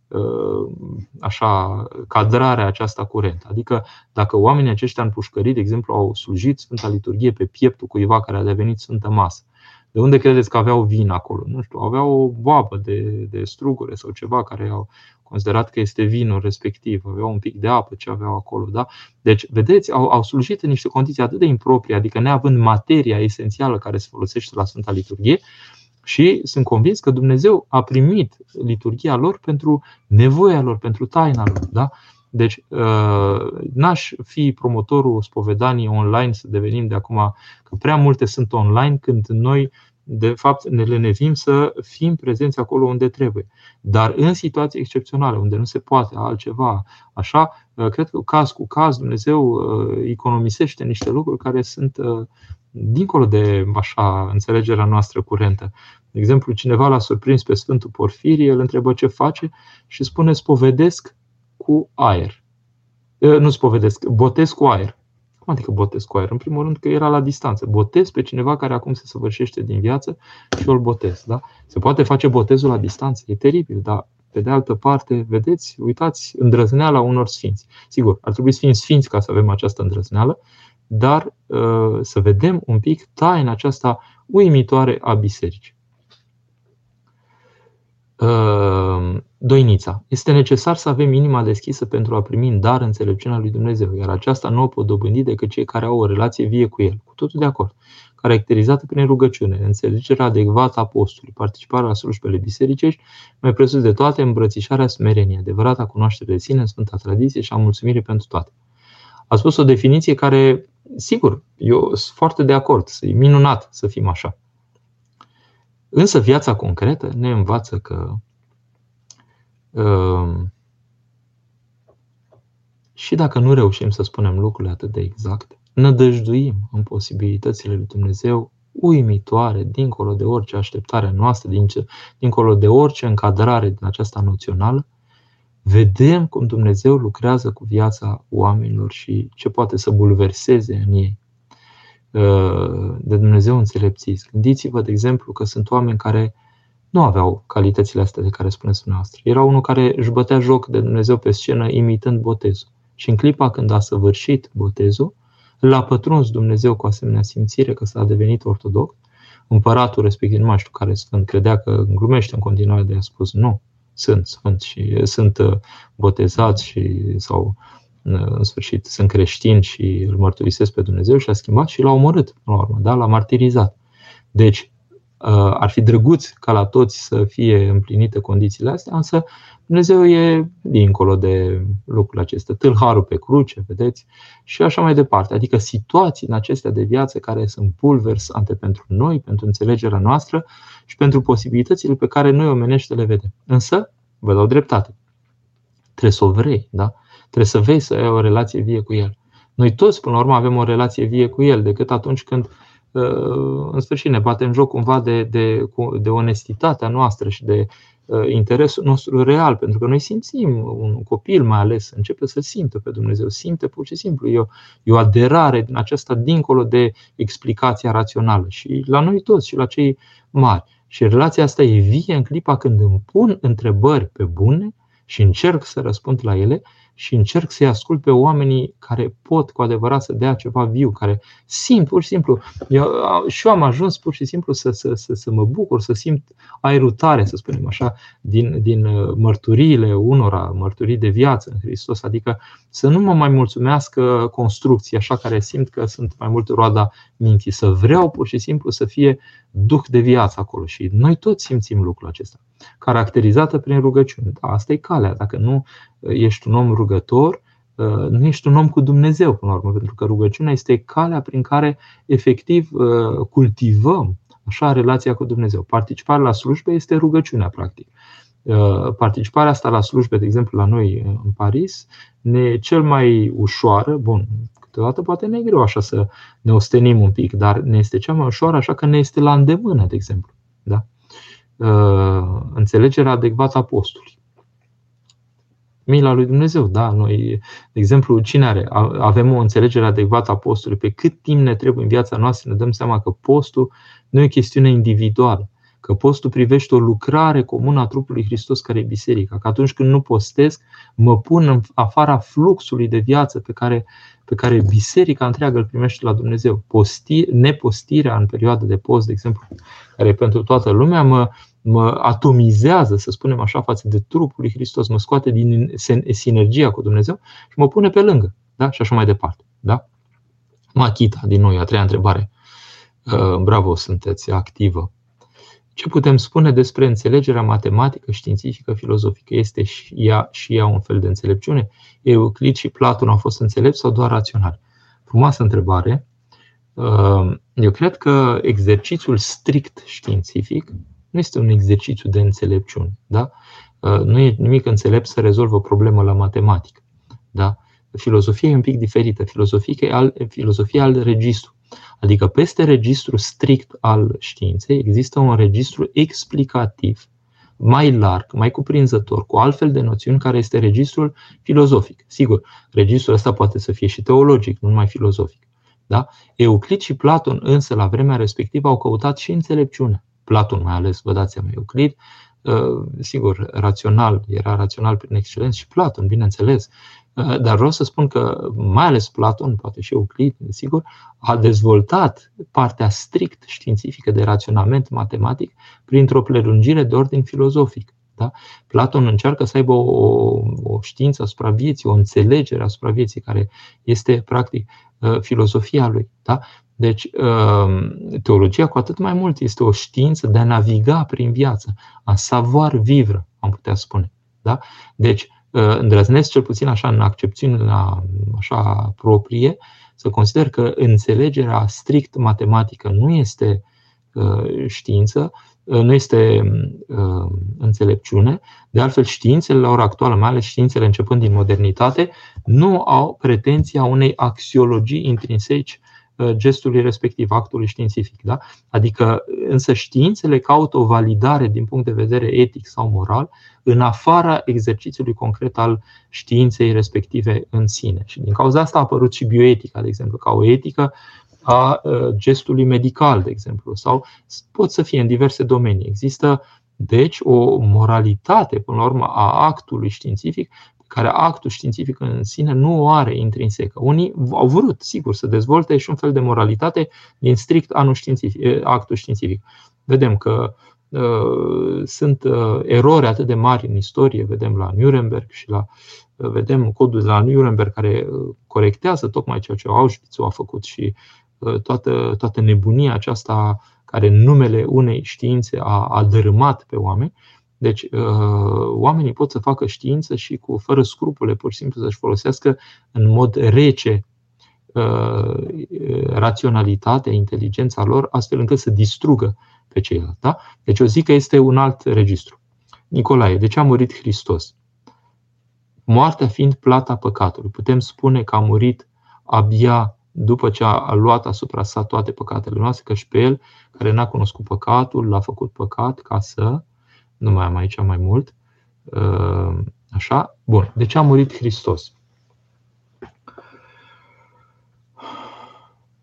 așa, cadrarea aceasta curentă. Adică dacă oamenii aceștia în pușcării, de exemplu, au slujit Sfânta Liturghie pe pieptul cuiva care a devenit Sfântă Masă, de unde credeți că aveau vin acolo? Nu știu, aveau o boabă de, de strugure sau ceva care au considerat că este vinul respectiv, aveau un pic de apă ce aveau acolo. Da? Deci, vedeți, au, au slujit în niște condiții atât de improprii, adică neavând materia esențială care se folosește la Sfânta Liturghie, și sunt convins că Dumnezeu a primit liturgia lor pentru nevoia lor, pentru taina lor. Da? Deci, uh, n-aș fi promotorul spovedanii online să devenim de acum, că prea multe sunt online, când noi de fapt, ne lenevim să fim prezenți acolo unde trebuie. Dar în situații excepționale, unde nu se poate altceva, așa, cred că caz cu caz Dumnezeu economisește niște lucruri care sunt dincolo de așa înțelegerea noastră curentă. De exemplu, cineva l-a surprins pe Sfântul Porfirie, el întrebă ce face și spune spovedesc cu aer. Nu spovedesc, botez cu aer. Cum adică botez cu aer? În primul rând că era la distanță. Botez pe cineva care acum se săvârșește din viață și îl botez. Da? Se poate face botezul la distanță. E teribil, dar pe de altă parte, vedeți, uitați, îndrăzneala unor sfinți. Sigur, ar trebui să fim sfinți ca să avem această îndrăzneală, dar uh, să vedem un pic taina aceasta uimitoare a bisericii. Uh, doinița. Este necesar să avem inima deschisă pentru a primi în dar înțelepciunea lui Dumnezeu, iar aceasta nu o pot dobândi decât cei care au o relație vie cu El. Cu totul de acord. Caracterizată prin rugăciune, înțelegerea adecvată a postului, participarea la slujbele bisericești, mai presus de toate îmbrățișarea smereniei, adevărata cunoaștere de sine, Sfânta Tradiție și a mulțumire pentru toate. A spus o definiție care, sigur, eu sunt foarte de acord, e minunat să fim așa. Însă viața concretă ne învață că uh, și dacă nu reușim să spunem lucrurile atât de exact, nădăjduim în posibilitățile lui Dumnezeu uimitoare, dincolo de orice așteptare noastră, dincolo de orice încadrare din aceasta noțională, vedem cum Dumnezeu lucrează cu viața oamenilor și ce poate să bulverseze în ei. Uh, de Dumnezeu înțelepțiți. Gândiți-vă, de exemplu, că sunt oameni care nu aveau calitățile astea de care spuneți dumneavoastră. Era unul care își bătea joc de Dumnezeu pe scenă imitând botezul. Și în clipa când a săvârșit botezul, l-a pătruns Dumnezeu cu asemenea simțire că s-a devenit ortodox. Împăratul respectiv, nu mai știu care sfânt, credea că glumește în continuare de a spus nu, sunt sfânt și sunt uh, botezați și sau în sfârșit sunt creștini și îl mărturisesc pe Dumnezeu și a schimbat și l-a omorât, până la urmă, da? l-a martirizat. Deci, uh, ar fi drăguț ca la toți să fie împlinite condițiile astea, însă Dumnezeu e dincolo de lucrul acesta. Tâlharul pe cruce, vedeți? Și așa mai departe. Adică situații în acestea de viață care sunt pulversante pentru noi, pentru înțelegerea noastră și pentru posibilitățile pe care noi omenește le vedem. Însă, vă dau dreptate. Trebuie să o vrei, da? Trebuie să vei să ai o relație vie cu El. Noi toți, până la urmă, avem o relație vie cu El, decât atunci când, uh, în sfârșit, ne batem joc cumva de, de, de onestitatea noastră și de uh, interesul nostru real, pentru că noi simțim, un copil mai ales, începe să simtă pe Dumnezeu, simte pur și simplu, e o, e o aderare din aceasta dincolo de explicația rațională și la noi toți și la cei mari. Și relația asta e vie în clipa când îmi pun întrebări pe bune și încerc să răspund la ele și încerc să-i ascult pe oamenii care pot cu adevărat să dea ceva viu, care simt pur și simplu. Eu, și eu am ajuns pur și simplu să, să, să, să mă bucur, să simt aerul tare, să spunem așa, din, din uh, mărturiile unora, mărturii de viață în Hristos. Adică să nu mă mai mulțumească construcții, așa care simt că sunt mai mult roada minții, să vreau pur și simplu să fie duh de viață acolo. Și noi toți simțim lucrul acesta, caracterizată prin rugăciune. Da, asta e calea. Dacă nu ești un om rugător, uh, nu ești un om cu Dumnezeu, până la urmă, pentru că rugăciunea este calea prin care efectiv uh, cultivăm așa relația cu Dumnezeu. Participarea la slujbe este rugăciunea, practic. Uh, participarea asta la slujbe, de exemplu, la noi în Paris, ne e cel mai ușoară, bun, câteodată poate ne e greu așa să ne ostenim un pic, dar ne este cea mai ușoară așa că ne este la îndemână, de exemplu. Da? Înțelegerea adecvată a postului mila lui Dumnezeu. Da, noi, de exemplu, cine are? Avem o înțelegere adecvată a postului. Pe cât timp ne trebuie în viața noastră, ne dăm seama că postul nu e o chestiune individuală. Că postul privește o lucrare comună a trupului Hristos care e biserica. Că atunci când nu postesc, mă pun în afara fluxului de viață pe care, pe care biserica întreagă îl primește la Dumnezeu. Posti, nepostirea în perioada de post, de exemplu, care e pentru toată lumea, mă, mă atomizează, să spunem așa, față de trupul lui Hristos, mă scoate din sinergia cu Dumnezeu și mă pune pe lângă. Da? Și așa mai departe. Da? Machita, din nou, a treia întrebare. Uh, bravo, sunteți activă. Ce putem spune despre înțelegerea matematică, științifică, filozofică? Este și ea, și ea un fel de înțelepciune? Euclid și Platon au fost înțelepți sau doar raționali? Frumoasă întrebare. Eu cred că exercițiul strict științific nu este un exercițiu de înțelepciune. Da? Nu e nimic înțelept să rezolvă o problemă la matematică. Da? Filozofia e un pic diferită. Filozofia e al, filozofia al registru. Adică peste registru strict al științei există un registru explicativ mai larg, mai cuprinzător, cu altfel de noțiuni, care este registrul filozofic. Sigur, registrul ăsta poate să fie și teologic, nu numai filozofic. Da? Euclid și Platon însă la vremea respectivă au căutat și înțelepciune. Platon mai ales, vă dați seama, Euclid, uh, sigur, rațional, era rațional prin excelență și Platon, bineînțeles, uh, dar vreau să spun că mai ales Platon, poate și Euclid, sigur, a dezvoltat partea strict științifică de raționament matematic printr-o prelungire de ordin filozofic. Da? Platon încearcă să aibă o, o știință asupra vieții, o înțelegere asupra vieții, care este practic uh, filozofia lui. Da? Deci, uh, teologia cu atât mai mult este o știință de a naviga prin viață, a savoir vivre, am putea spune. Da? Deci, uh, îndrăznesc cel puțin așa în accepțiunea așa proprie, să consider că înțelegerea strict matematică nu este știință, nu este uh, înțelepciune. De altfel, științele la ora actuală, mai ales științele începând din modernitate, nu au pretenția unei axiologii intrinseci uh, gestului respectiv, actului științific. Da? Adică, însă, științele caută o validare din punct de vedere etic sau moral în afara exercițiului concret al științei respective în sine. Și din cauza asta a apărut și bioetica, de exemplu, ca o etică a gestului medical, de exemplu, sau pot să fie în diverse domenii. Există, deci, o moralitate, până la urmă, a actului științific, care actul științific în sine nu o are intrinsecă. Unii au vrut, sigur, să dezvolte și un fel de moralitate din strict anul științific, actul științific. Vedem că uh, sunt uh, erori atât de mari în istorie, vedem la Nuremberg și la vedem codul de la Nuremberg care corectează tocmai ceea ce Auschwitz a făcut și Uh, toată, toată nebunia aceasta care în numele unei științe a, a dărâmat pe oameni. Deci, uh, oamenii pot să facă știință și cu fără scrupule, pur și simplu să-și folosească în mod rece uh, raționalitatea, inteligența lor, astfel încât să distrugă pe ceilalți. Da? Deci eu zic că este un alt registru. Nicolae, de ce a murit Hristos? Moartea fiind plata păcatului. Putem spune că a murit abia după ce a luat asupra sa toate păcatele noastre, că și pe el, care n-a cunoscut păcatul, l-a făcut păcat ca să, nu mai am aici mai mult, uh, așa, bun, de ce a murit Hristos?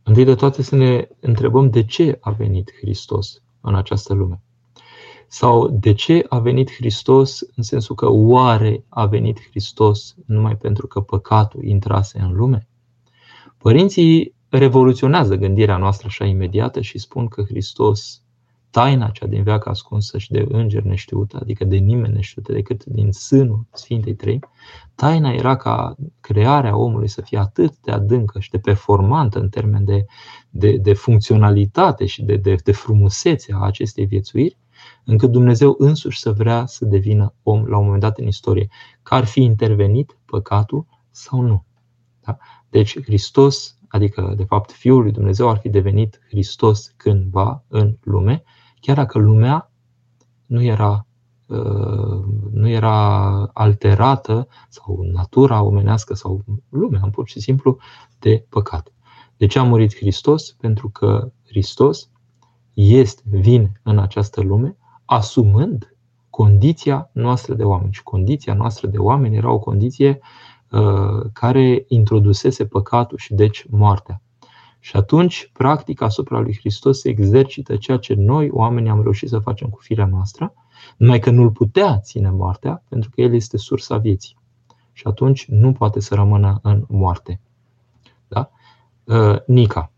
Întâi de toate să ne întrebăm de ce a venit Hristos în această lume. Sau de ce a venit Hristos în sensul că oare a venit Hristos numai pentru că păcatul intrase în lume? Părinții revoluționează gândirea noastră așa imediată și spun că Hristos, taina cea din veacă ascunsă și de îngeri neștiută, adică de nimeni neștiută decât din sânul Sfintei Trei, taina era ca crearea omului să fie atât de adâncă și de performantă în termen de, de, de funcționalitate și de, de, de frumusețe a acestei viețuiri, încât Dumnezeu însuși să vrea să devină om la un moment dat în istorie. Că ar fi intervenit păcatul sau nu. Da? Deci Hristos, adică de fapt Fiul lui Dumnezeu ar fi devenit Hristos cândva în lume, chiar dacă lumea nu era, uh, nu era alterată sau natura omenească sau lumea, pur și simplu, de păcat. De ce a murit Hristos? Pentru că Hristos este, vin în această lume asumând condiția noastră de oameni. Și condiția noastră de oameni era o condiție Uh, care introdusese păcatul și deci moartea. Și atunci, practic, asupra lui Hristos se exercită ceea ce noi, oamenii, am reușit să facem cu firea noastră, numai că nu-l putea ține moartea, pentru că el este sursa vieții. Și atunci nu poate să rămână în moarte. Da? Uh, Nica.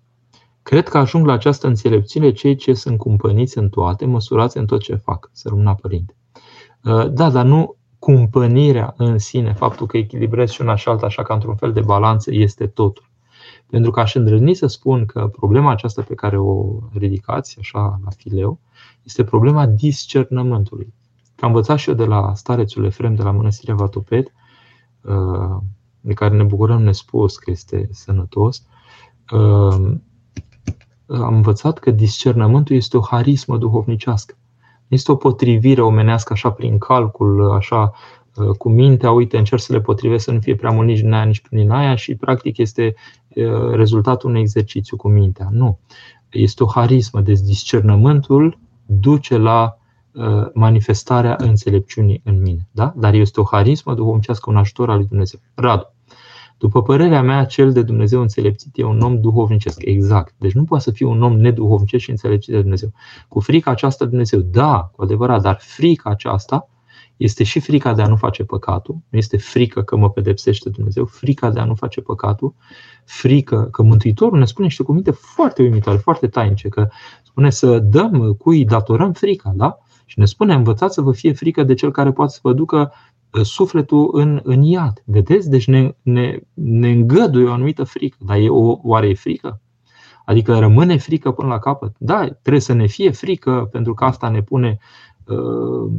Cred că ajung la această înțelepciune cei ce sunt cumpăniți în toate, măsurați în tot ce fac. Să rămână părinte. Uh, da, dar nu cumpănirea în sine, faptul că echilibrez și una și alta așa ca într-un fel de balanță, este totul. Pentru că aș îndrăzni să spun că problema aceasta pe care o ridicați, așa la fileu, este problema discernământului. Am învățat și eu de la starețul Efrem de la Mănăstirea Vatoped, uh, de care ne bucurăm nespus că este sănătos, uh, am învățat că discernământul este o harismă duhovnicească. Este o potrivire omenească așa prin calcul, așa uh, cu mintea, uite, încerc să le potrivesc să nu fie prea mult nici din aia, nici prin aia și practic este uh, rezultatul unui exercițiu cu mintea. Nu. Este o harismă, deci discernământul duce la uh, manifestarea înțelepciunii în mine. Da? Dar este o harismă duhovnicească, un ajutor al lui Dumnezeu. Radu. După părerea mea, cel de Dumnezeu înțelepțit e un om duhovnicesc. Exact. Deci nu poate să fie un om neduhovnicesc și înțelepțit de Dumnezeu. Cu frica aceasta de Dumnezeu, da, cu adevărat, dar frica aceasta este și frica de a nu face păcatul, nu este frică că mă pedepsește Dumnezeu, frica de a nu face păcatul, frică că Mântuitorul ne spune niște cuvinte foarte uimitoare, foarte tainice, că spune să dăm cui datorăm frica, da? Și ne spune, învățați să vă fie frică de cel care poate să vă ducă Uh, sufletul în, în iad. Vedeți? Deci ne, ne, ne îngăduie o anumită frică. Dar e o, oare e frică? Adică rămâne frică până la capăt? Da, trebuie să ne fie frică pentru că asta ne pune uh,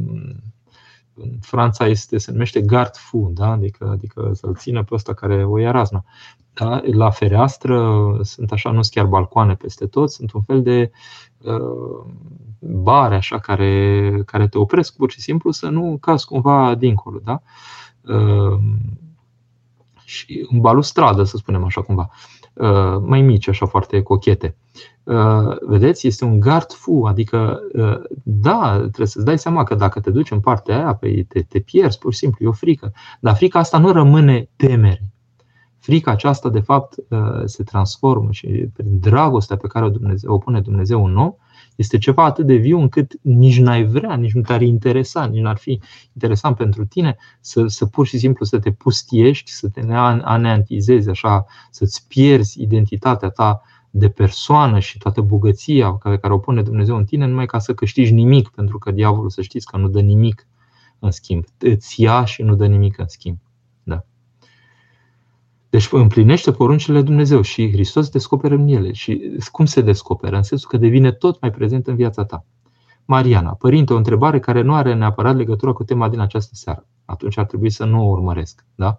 în Franța este, se numește gard fu, da? adică, adică să-l țină pe ăsta care o ia razna. Da? La fereastră sunt așa, nu sunt chiar balcoane peste tot, sunt un fel de uh, bare așa care, care te opresc pur și simplu să nu cazi cumva dincolo. Da? Uh, și în balustradă, să spunem așa cumva. Uh, mai mici, așa foarte cochete. Uh, vedeți, este un gard fu, adică, uh, da, trebuie să-ți dai seama că dacă te duci în partea aia, pe te, te pierzi, pur și simplu, e o frică. Dar frica asta nu rămâne temere. Frica aceasta, de fapt, se transformă și prin dragostea pe care o, Dumnezeu, o pune Dumnezeu în om, este ceva atât de viu încât nici n-ai vrea, nici nu te-ar interesa, nici n-ar fi interesant pentru tine să, să pur și simplu să te pustiești, să te aneantizezi, așa, să-ți pierzi identitatea ta de persoană și toată bogăția pe care o pune Dumnezeu în tine, numai ca să câștigi nimic, pentru că diavolul, să știți că nu dă nimic în schimb. Îți ia și nu dă nimic în schimb. Deci împlinește poruncile Dumnezeu și Hristos descoperă în ele. Și cum se descoperă? În sensul că devine tot mai prezent în viața ta. Mariana, părinte, o întrebare care nu are neapărat legătură cu tema din această seară. Atunci ar trebui să nu o urmăresc, da?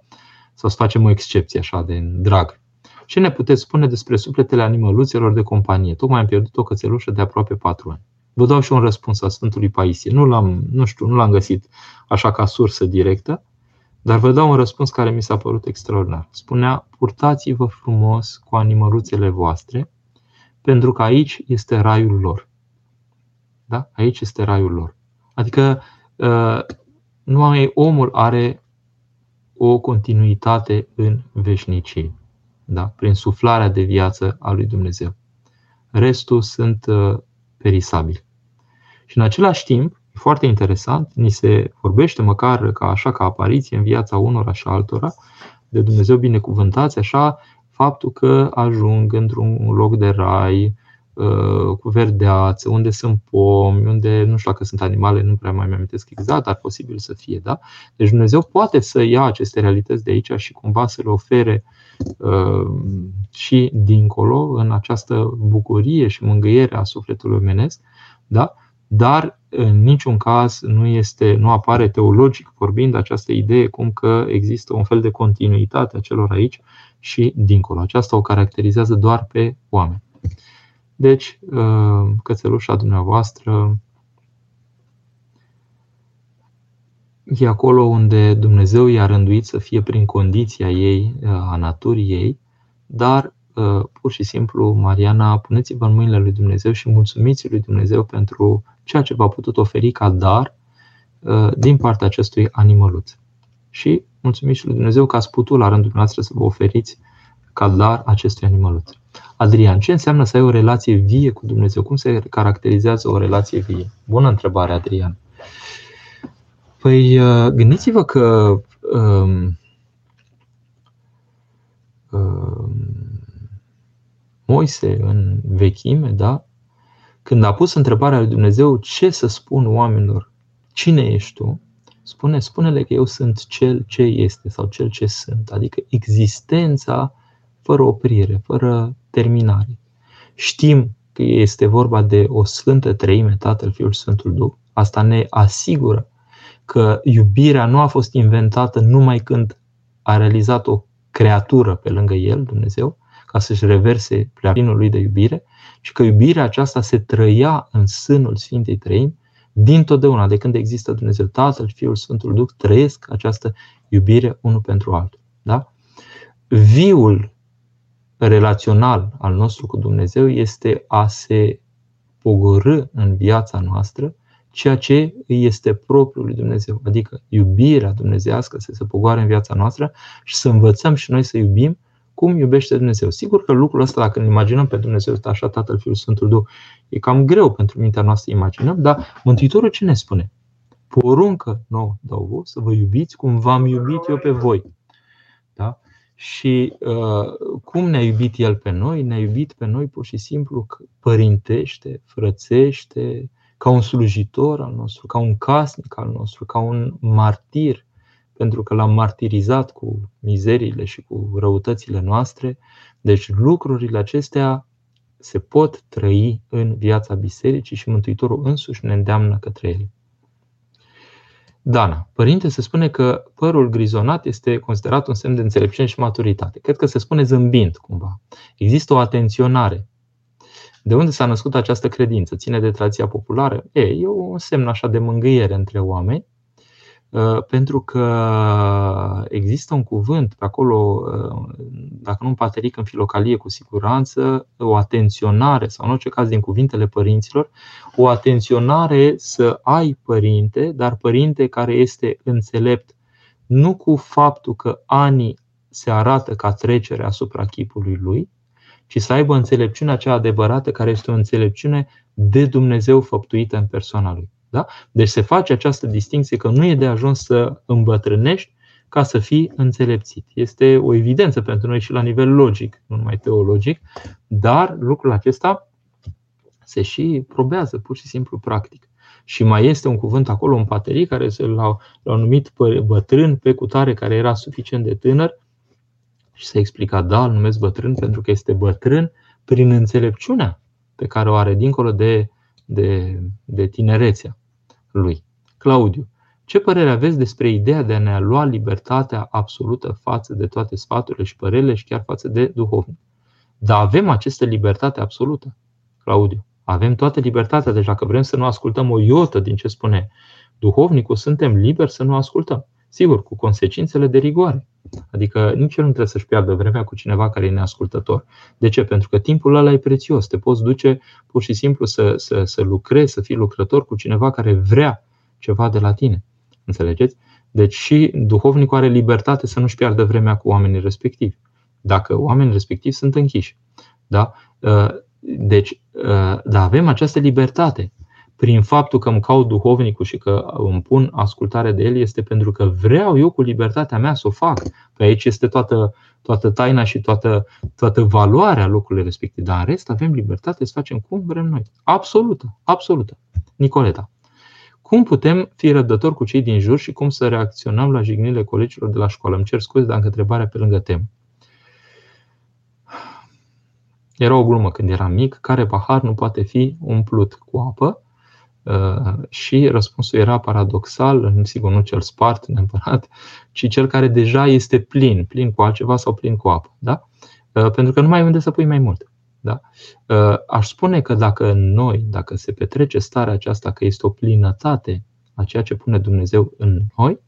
Sau să facem o excepție așa de drag. Ce ne puteți spune despre sufletele animăluțelor de companie? Tocmai am pierdut o cățelușă de aproape patru ani. Vă dau și un răspuns a Sfântului Paisie. Nu l-am, nu știu, nu l-am găsit așa ca sursă directă, dar vă dau un răspuns care mi s-a părut extraordinar. Spunea, purtați-vă frumos cu animăluțele voastre, pentru că aici este raiul lor. Da? Aici este raiul lor. Adică uh, numai omul are o continuitate în veșnicie, da? prin suflarea de viață a lui Dumnezeu. Restul sunt uh, perisabili. Și în același timp, foarte interesant, ni se vorbește măcar ca așa ca apariție în viața unora și altora, de Dumnezeu binecuvântați, așa, faptul că ajung într-un loc de rai, uh, cu verdeață, unde sunt pomi, unde nu știu dacă sunt animale, nu prea mai mi-amintesc exact, dar posibil să fie. Da? Deci Dumnezeu poate să ia aceste realități de aici și cumva să le ofere uh, și dincolo, în această bucurie și mângâiere a sufletului omenesc, da? Dar în niciun caz nu, este, nu apare teologic vorbind această idee cum că există un fel de continuitate a celor aici și dincolo. Aceasta o caracterizează doar pe oameni. Deci, uh, cățelușa dumneavoastră e acolo unde Dumnezeu i-a rânduit să fie prin condiția ei, uh, a naturii ei, dar uh, pur și simplu, Mariana, puneți-vă în mâinile lui Dumnezeu și mulțumiți lui Dumnezeu pentru ceea ce v-a putut oferi ca dar uh, din partea acestui animăluț. Și mulțumim și lui Dumnezeu că ați putut la rândul noastră să vă oferiți ca dar acestui animăluț. Adrian, ce înseamnă să ai o relație vie cu Dumnezeu? Cum se caracterizează o relație vie? Bună întrebare, Adrian. Păi uh, gândiți-vă că um, um, Moise în vechime, da, când a pus întrebarea lui Dumnezeu ce să spun oamenilor, cine ești tu, spune, spune-le că eu sunt cel ce este sau cel ce sunt, adică existența fără oprire, fără terminare. Știm că este vorba de o sfântă treime, Tatăl, Fiul și Sfântul Duh. Asta ne asigură că iubirea nu a fost inventată numai când a realizat o creatură pe lângă El, Dumnezeu, ca să-și reverse pleaplinul lui de iubire și că iubirea aceasta se trăia în sânul Sfintei Trăimi din totdeauna, de când există Dumnezeu Tatăl, Fiul, Sfântul Duh, trăiesc această iubire unul pentru altul. Da? Viul relațional al nostru cu Dumnezeu este a se pogorâ în viața noastră ceea ce îi este propriul lui Dumnezeu, adică iubirea dumnezească să se pogoare în viața noastră și să învățăm și noi să iubim cum iubește Dumnezeu. Sigur că lucrul ăsta, dacă ne imaginăm pe Dumnezeu așa Tatăl, Fiul, Sfântul Duh, e cam greu pentru mintea noastră să imaginăm, dar Mântuitorul ce ne spune? Poruncă nouă dau vouă să vă iubiți cum v-am iubit eu pe voi. Da? Și uh, cum ne-a iubit El pe noi? Ne-a iubit pe noi pur și simplu părintește, frățește, ca un slujitor al nostru, ca un casnic al nostru, ca un martir, pentru că l-am martirizat cu mizeriile și cu răutățile noastre. Deci lucrurile acestea se pot trăi în viața bisericii și Mântuitorul însuși ne îndeamnă către ele. Dana, părinte, se spune că părul grizonat este considerat un semn de înțelepciune și maturitate. Cred că se spune zâmbind cumva. Există o atenționare de unde s-a născut această credință? Ține de tradiția populară? E, e un semn așa de mângâiere între oameni, uh, pentru că există un cuvânt pe acolo, uh, dacă nu în pateric, în filocalie cu siguranță, o atenționare, sau în orice caz din cuvintele părinților, o atenționare să ai părinte, dar părinte care este înțelept nu cu faptul că anii se arată ca trecere asupra chipului lui, ci să aibă înțelepciunea cea adevărată, care este o înțelepciune de Dumnezeu făptuită în persoana lui. Da? Deci se face această distinție că nu e de ajuns să îmbătrânești ca să fii înțelepțit. Este o evidență pentru noi și la nivel logic, nu numai teologic, dar lucrul acesta se și probează pur și simplu practic. Și mai este un cuvânt acolo, un paterii, care l-au, l-au numit bătrân pe cutare, care era suficient de tânăr, și s-a explicat, da, îl numesc bătrân pentru că este bătrân prin înțelepciunea pe care o are dincolo de, de, de tinerețea lui. Claudiu, ce părere aveți despre ideea de a ne lua libertatea absolută față de toate sfaturile și părerile și chiar față de duhovnic? Dar avem această libertate absolută, Claudiu. Avem toată libertatea, deci dacă vrem să nu ascultăm o iotă din ce spune duhovnicul, suntem liberi să nu ascultăm. Sigur, cu consecințele de rigoare. Adică nici el nu trebuie să-și piardă vremea cu cineva care e neascultător. De ce? Pentru că timpul ăla e prețios. Te poți duce pur și simplu să, să, să lucrezi, să fii lucrător cu cineva care vrea ceva de la tine. Înțelegeți? Deci și duhovnicul are libertate să nu-și piardă vremea cu oamenii respectivi. Dacă oamenii respectivi sunt închiși. Da? Deci, da, avem această libertate prin faptul că îmi caut duhovnicul și că îmi pun ascultare de el, este pentru că vreau eu cu libertatea mea să o fac. Pe aici este toată, toată taina și toată, toată valoarea locului respectiv. Dar în rest avem libertate să facem cum vrem noi. Absolută, absolută. Nicoleta. Cum putem fi răbdători cu cei din jur și cum să reacționăm la jignile colegilor de la școală? Îmi cer scuze dacă întrebarea pe lângă temă. Era o glumă când eram mic, care pahar nu poate fi umplut cu apă Uh, și răspunsul era paradoxal, sigur nu cel spart neapărat, ci cel care deja este plin, plin cu altceva sau plin cu apă. Da? Uh, pentru că nu mai ai unde să pui mai mult. Da? Uh, aș spune că dacă noi, dacă se petrece starea aceasta că este o plinătate a ceea ce pune Dumnezeu în noi,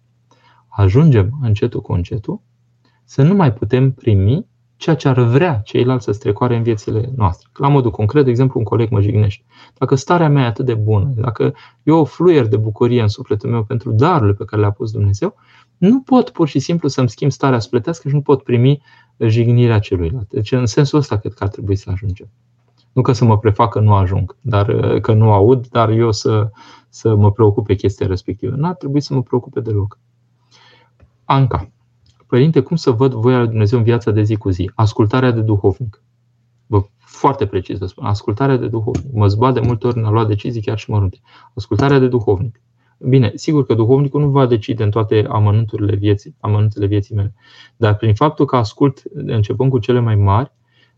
ajungem încetul cu încetul să nu mai putem primi ceea ce ar vrea ceilalți să strecoare în viețile noastre. La modul concret, de exemplu, un coleg mă jignește. Dacă starea mea e atât de bună, dacă eu fluier de bucurie în sufletul meu pentru darurile pe care le-a pus Dumnezeu, nu pot pur și simplu să-mi schimb starea spletească și nu pot primi jignirea celuilalt. Deci, în sensul ăsta, cred că ar trebui să ajungem. Nu că să mă prefac că nu ajung, dar că nu aud, dar eu să, să mă preocupe chestia respectivă. Nu ar trebui să mă preocupe deloc. Anca. Părinte, cum să văd voia lui Dumnezeu în viața de zi cu zi? Ascultarea de duhovnic. Bă, foarte precis să spun. Ascultarea de duhovnic. Mă zbat de multe ori în a lua decizii chiar și mărunte. Ascultarea de duhovnic. Bine, sigur că duhovnicul nu va decide în toate amănunturile vieții, amănuntele vieții mele. Dar prin faptul că ascult, începând cu cele mai mari,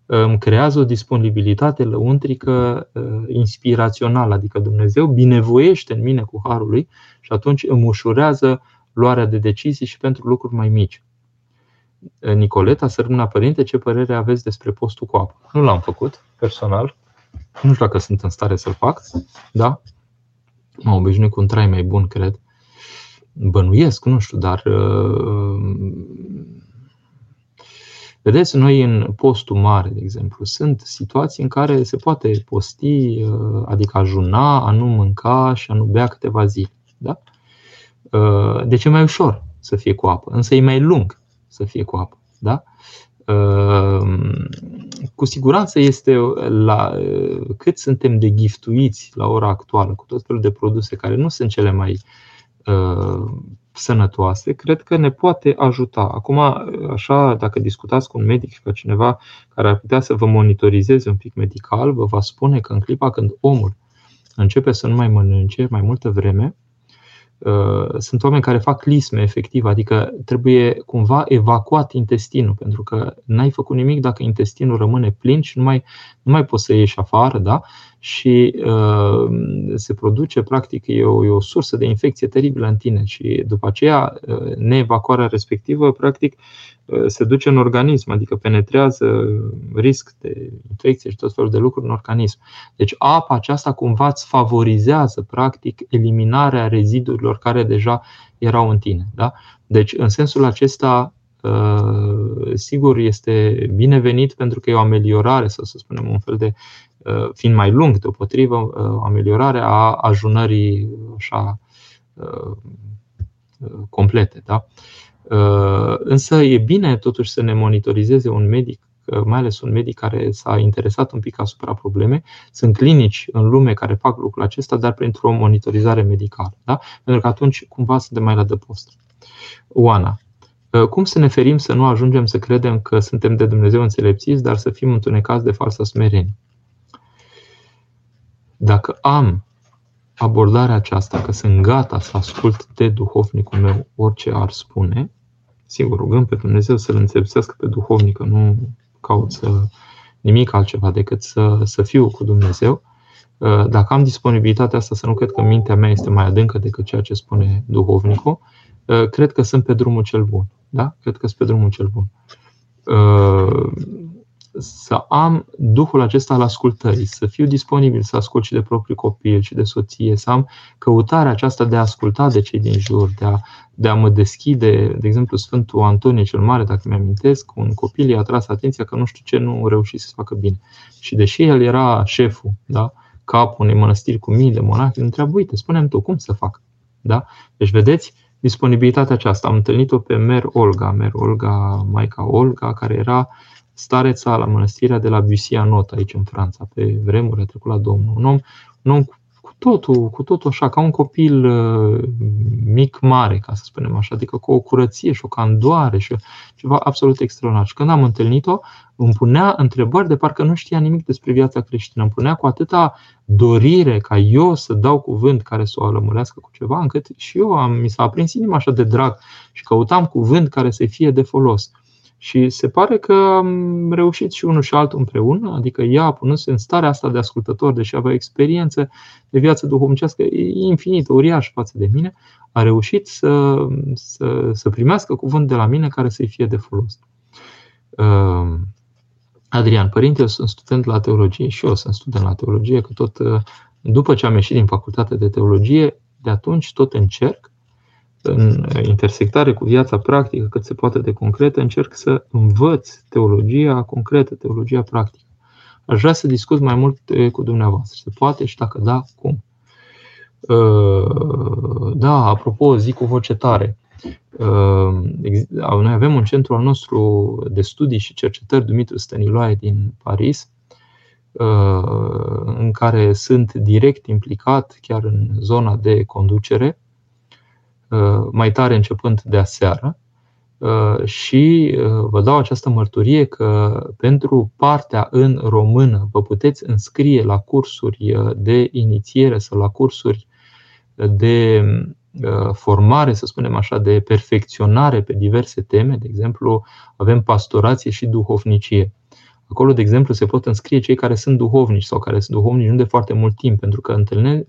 îmi creează o disponibilitate lăuntrică ă, inspirațională, adică Dumnezeu binevoiește în mine cu harul lui și atunci îmi ușurează luarea de decizii și pentru lucruri mai mici. Nicoleta, sărmâna părinte, ce părere aveți despre postul cu apă? Nu l-am făcut, personal. Nu știu dacă sunt în stare să-l fac, da? Mă obișnuit cu un trai mai bun, cred. Bănuiesc, nu știu, dar uh, Vedeți, noi în postul mare, de exemplu, sunt situații în care se poate posti, uh, adică ajuna, a nu mânca și a nu bea câteva zile. Da? Uh, deci e mai ușor să fie cu apă, însă e mai lung să fie cu apă. Da? Uh, cu siguranță este la cât suntem de giftuiți la ora actuală cu tot felul de produse care nu sunt cele mai sănătoase, cred că ne poate ajuta. Acum, așa, dacă discutați cu un medic ca cineva care ar putea să vă monitorizeze un pic medical, vă va spune că în clipa când omul începe să nu mai mănânce mai multă vreme, Uh, sunt oameni care fac lisme efectiv, adică trebuie cumva evacuat intestinul, pentru că n-ai făcut nimic dacă intestinul rămâne plin și nu mai, nu mai poți să ieși afară, da? Și uh, se produce, practic, e o, e o sursă de infecție teribilă în tine și după aceea uh, neevacuarea respectivă, practic, Uh, se duce în organism, adică penetrează risc de infecție și tot felul de lucruri în organism. Deci apa aceasta cumva îți favorizează practic eliminarea rezidurilor care deja erau în tine. Da? Deci în sensul acesta uh, sigur este binevenit pentru că e o ameliorare, sau să spunem un fel de, uh, fiind mai lung deopotrivă, o ameliorare a ajunării așa complete. Da? Uh, însă e bine totuși să ne monitorizeze un medic, uh, mai ales un medic care s-a interesat un pic asupra problemei. Sunt clinici în lume care fac lucrul acesta, dar printr-o monitorizare medicală. Da? Pentru că atunci cumva suntem mai la dăpost. Oana, uh, cum să ne ferim să nu ajungem să credem că suntem de Dumnezeu înțelepțiți, dar să fim întunecați de falsă smerenie? Dacă am abordarea aceasta, că sunt gata să ascult de duhovnicul meu orice ar spune, sigur, rugăm pe Dumnezeu să-l înțelepțească pe duhovnic, că nu caut să nimic altceva decât să, să fiu cu Dumnezeu. Uh, dacă am disponibilitatea asta să nu cred că mintea mea este mai adâncă decât ceea ce spune duhovnicul, uh, cred că sunt pe drumul cel bun. Da? Cred că sunt pe drumul cel bun. Uh, să am Duhul acesta al ascultării, să fiu disponibil să ascult și de proprii copii și de soție, să am căutarea aceasta de a asculta de cei din jur, de a, de a mă deschide. De exemplu, Sfântul Antonie cel Mare, dacă mi-amintesc, un copil i-a tras atenția că nu știu ce nu reuși să facă bine. Și deși el era șeful, da, capul unei mănăstiri cu mii de monahi, îl întreabă, uite, spune tu, cum să fac? Da? Deci, vedeți, disponibilitatea aceasta. Am întâlnit-o pe Mer Olga, Mer Olga, Maica Olga, care era stareța la mănăstirea de la Busia Not, aici în Franța, pe vremuri a trecut la Domnul. Un om, un om cu totul, cu totul așa, ca un copil uh, mic mare, ca să spunem așa, adică cu o curăție și o candoare și ceva absolut extraordinar. Și când am întâlnit-o, îmi punea întrebări de parcă nu știa nimic despre viața creștină. Îmi punea cu atâta dorire ca eu să dau cuvânt care să o alămurească cu ceva, încât și eu am, mi s-a aprins inima așa de drag și căutam cuvânt care să fie de folos. Și se pare că am reușit și unul și altul împreună, adică ea, punându-se în starea asta de ascultător, deși avea experiență de viață duhovnicească infinită, uriașă față de mine, a reușit să, să, să primească cuvânt de la mine care să-i fie de folos. Uh, Adrian, părinte, eu sunt student la teologie și eu sunt student la teologie, că tot uh, după ce am ieșit din facultate de teologie, de atunci tot încerc în intersectare cu viața practică cât se poate de concretă, încerc să învăț teologia concretă, teologia practică. Aș vrea să discut mai mult cu dumneavoastră. Se poate și dacă da, cum? Uh, da, apropo, zic cu voce tare. Uh, noi avem un centru al nostru de studii și cercetări, Dumitru Stăniloae din Paris, uh, în care sunt direct implicat chiar în zona de conducere Uh, mai tare începând de aseară uh, și uh, vă dau această mărturie că pentru partea în română vă puteți înscrie la cursuri de inițiere sau la cursuri de formare, să spunem așa, de perfecționare pe diverse teme. De exemplu, avem pastorație și duhovnicie. Acolo, de exemplu, se pot înscrie cei care sunt duhovnici sau care sunt duhovnici nu de foarte mult timp, pentru că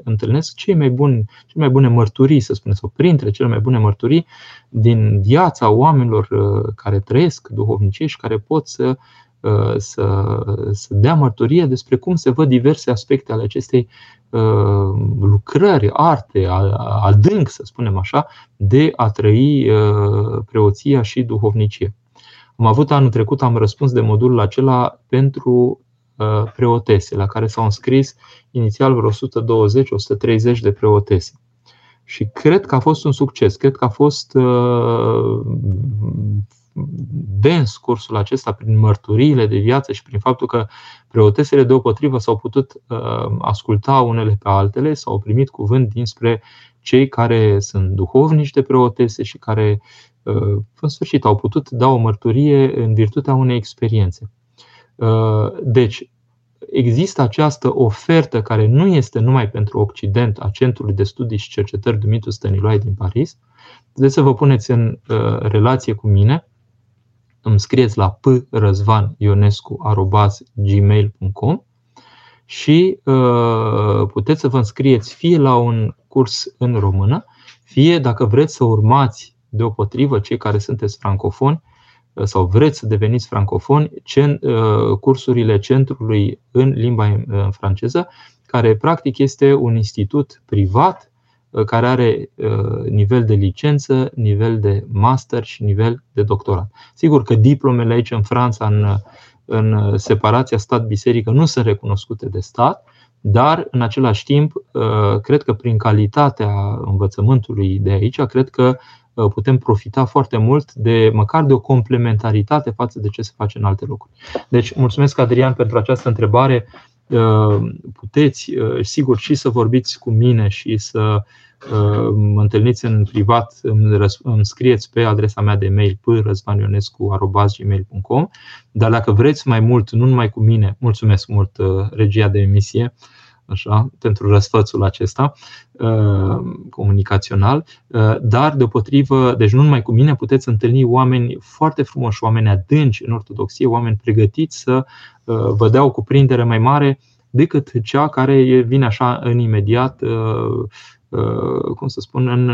întâlnesc cei mai buni, cele mai bune mărturii, să spunem, sau printre cele mai bune mărturii din viața oamenilor uh, care trăiesc duhovnicie și care pot să, uh, să, să dea mărturie despre cum se văd diverse aspecte ale acestei uh, lucrări, arte, adânc, să spunem așa, de a trăi preoția și duhovnicie. Am avut anul trecut, am răspuns de modulul acela pentru uh, preotese, la care s-au înscris inițial vreo 120-130 de preotese. Și cred că a fost un succes, cred că a fost uh, dens cursul acesta prin mărturiile de viață și prin faptul că preotesele deopotrivă s-au putut uh, asculta unele pe altele, s-au primit cuvânt dinspre cei care sunt duhovnici de preotese și care Uh, în sfârșit au putut da o mărturie în virtutea unei experiențe. Uh, deci, există această ofertă care nu este numai pentru Occident a Centrului de Studii și Cercetări Dumitru Stăniloae din Paris. De să vă puneți în uh, relație cu mine, îmi scrieți la prăzvanionescu.gmail.com și puteți să vă înscrieți fie la un curs în română, fie dacă vreți să urmați Deopotrivă, cei care sunteți francofoni uh, sau vreți să deveniți francofoni, uh, cursurile centrului în limba uh, franceză, care practic este un institut privat care are nivel de licență, nivel de master și nivel de doctorat. Sigur că diplomele aici în Franța, în, în separația stat-biserică, nu sunt recunoscute de stat, dar în același timp, cred că prin calitatea învățământului de aici, cred că Uh, putem profita foarte mult de măcar de o complementaritate față de ce se face în alte locuri. Deci, mulțumesc, Adrian, pentru această întrebare. Uh, puteți, uh, sigur, și să vorbiți cu mine și să mă întâlniți în privat, îmi scrieți pe adresa mea de mail p.răzvanionescu.gmail.com Dar dacă vreți mai mult, nu numai cu mine, mulțumesc mult regia de emisie, așa, pentru răsfățul acesta uh, comunicațional, uh, dar deopotrivă, deci nu numai cu mine, puteți întâlni oameni foarte frumoși, oameni adânci în ortodoxie, oameni pregătiți să uh, vă dea o cuprindere mai mare decât cea care vine așa în imediat cum să spun, în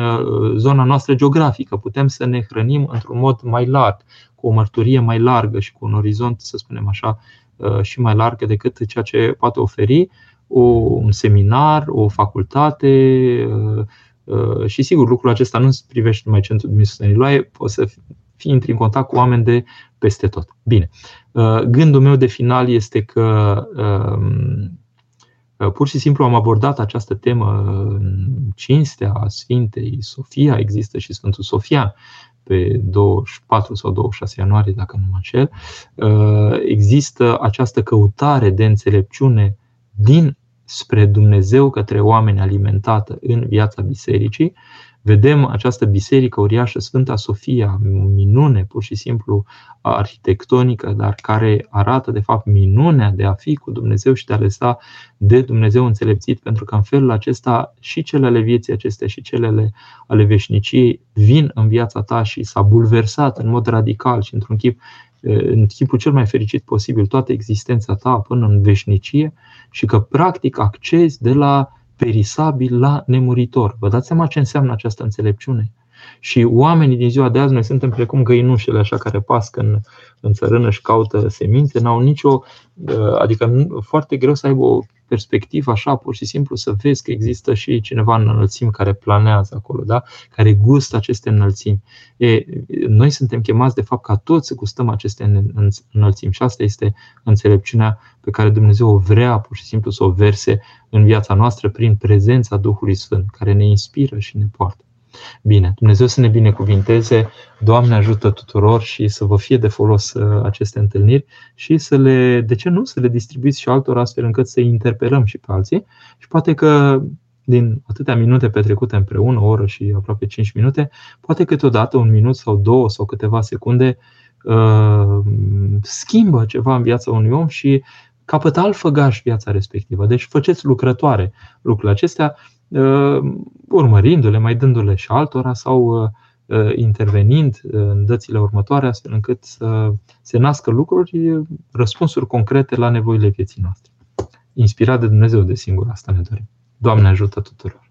zona noastră geografică. Putem să ne hrănim într-un mod mai larg, cu o mărturie mai largă și cu un orizont, să spunem așa, și mai larg decât ceea ce poate oferi o, un seminar, o facultate uh, uh, și sigur lucrul acesta nu se privește numai Centrul Dumnezeu Niloae, poți să fii intri în contact cu oameni de peste tot. Bine. Uh, gândul meu de final este că um, pur și simplu am abordat această temă în cinstea Sfintei Sofia, există și Sfântul Sofia pe 24 sau 26 ianuarie, dacă nu mă înșel, există această căutare de înțelepciune din spre Dumnezeu către oameni alimentată în viața bisericii. Vedem această biserică uriașă, Sfânta Sofia, o minune pur și simplu arhitectonică, dar care arată de fapt minunea de a fi cu Dumnezeu și de a lăsa de Dumnezeu înțelepțit, pentru că în felul acesta și cele ale vieții acestea și cele ale veșniciei vin în viața ta și s-a bulversat în mod radical și într-un chip în chipul cel mai fericit posibil toată existența ta până în veșnicie și că practic accezi de la perisabil la nemuritor. Vă dați seama ce înseamnă această înțelepciune? Și oamenii din ziua de azi, noi suntem precum găinușele așa care pască în, în țărână și caută semințe, n-au nicio, adică foarte greu să aibă o perspectivă așa, pur și simplu să vezi că există și cineva în înălțimi care planează acolo, da? care gustă aceste înălțimi. E, noi suntem chemați de fapt ca toți să gustăm aceste înălțimi și asta este înțelepciunea pe care Dumnezeu o vrea pur și simplu să o verse în viața noastră prin prezența Duhului Sfânt, care ne inspiră și ne poartă. Bine, Dumnezeu să ne binecuvinteze, Doamne ajută tuturor și să vă fie de folos uh, aceste întâlniri și să le, de ce nu, să le distribuiți și altor astfel încât să interpelăm și pe alții și poate că din atâtea minute petrecute împreună, o oră și aproape 5 minute, poate câteodată un minut sau două sau câteva secunde uh, schimbă ceva în viața unui om și capătă alt făgaș viața respectivă. Deci faceți lucrătoare lucrurile acestea Uh, urmărindu-le, mai dându-le și altora sau uh, intervenind în dățile următoare, astfel încât să se nască lucruri, răspunsuri concrete la nevoile vieții noastre. Inspirat de Dumnezeu, de singur, asta ne dorim. Doamne ajută tuturor!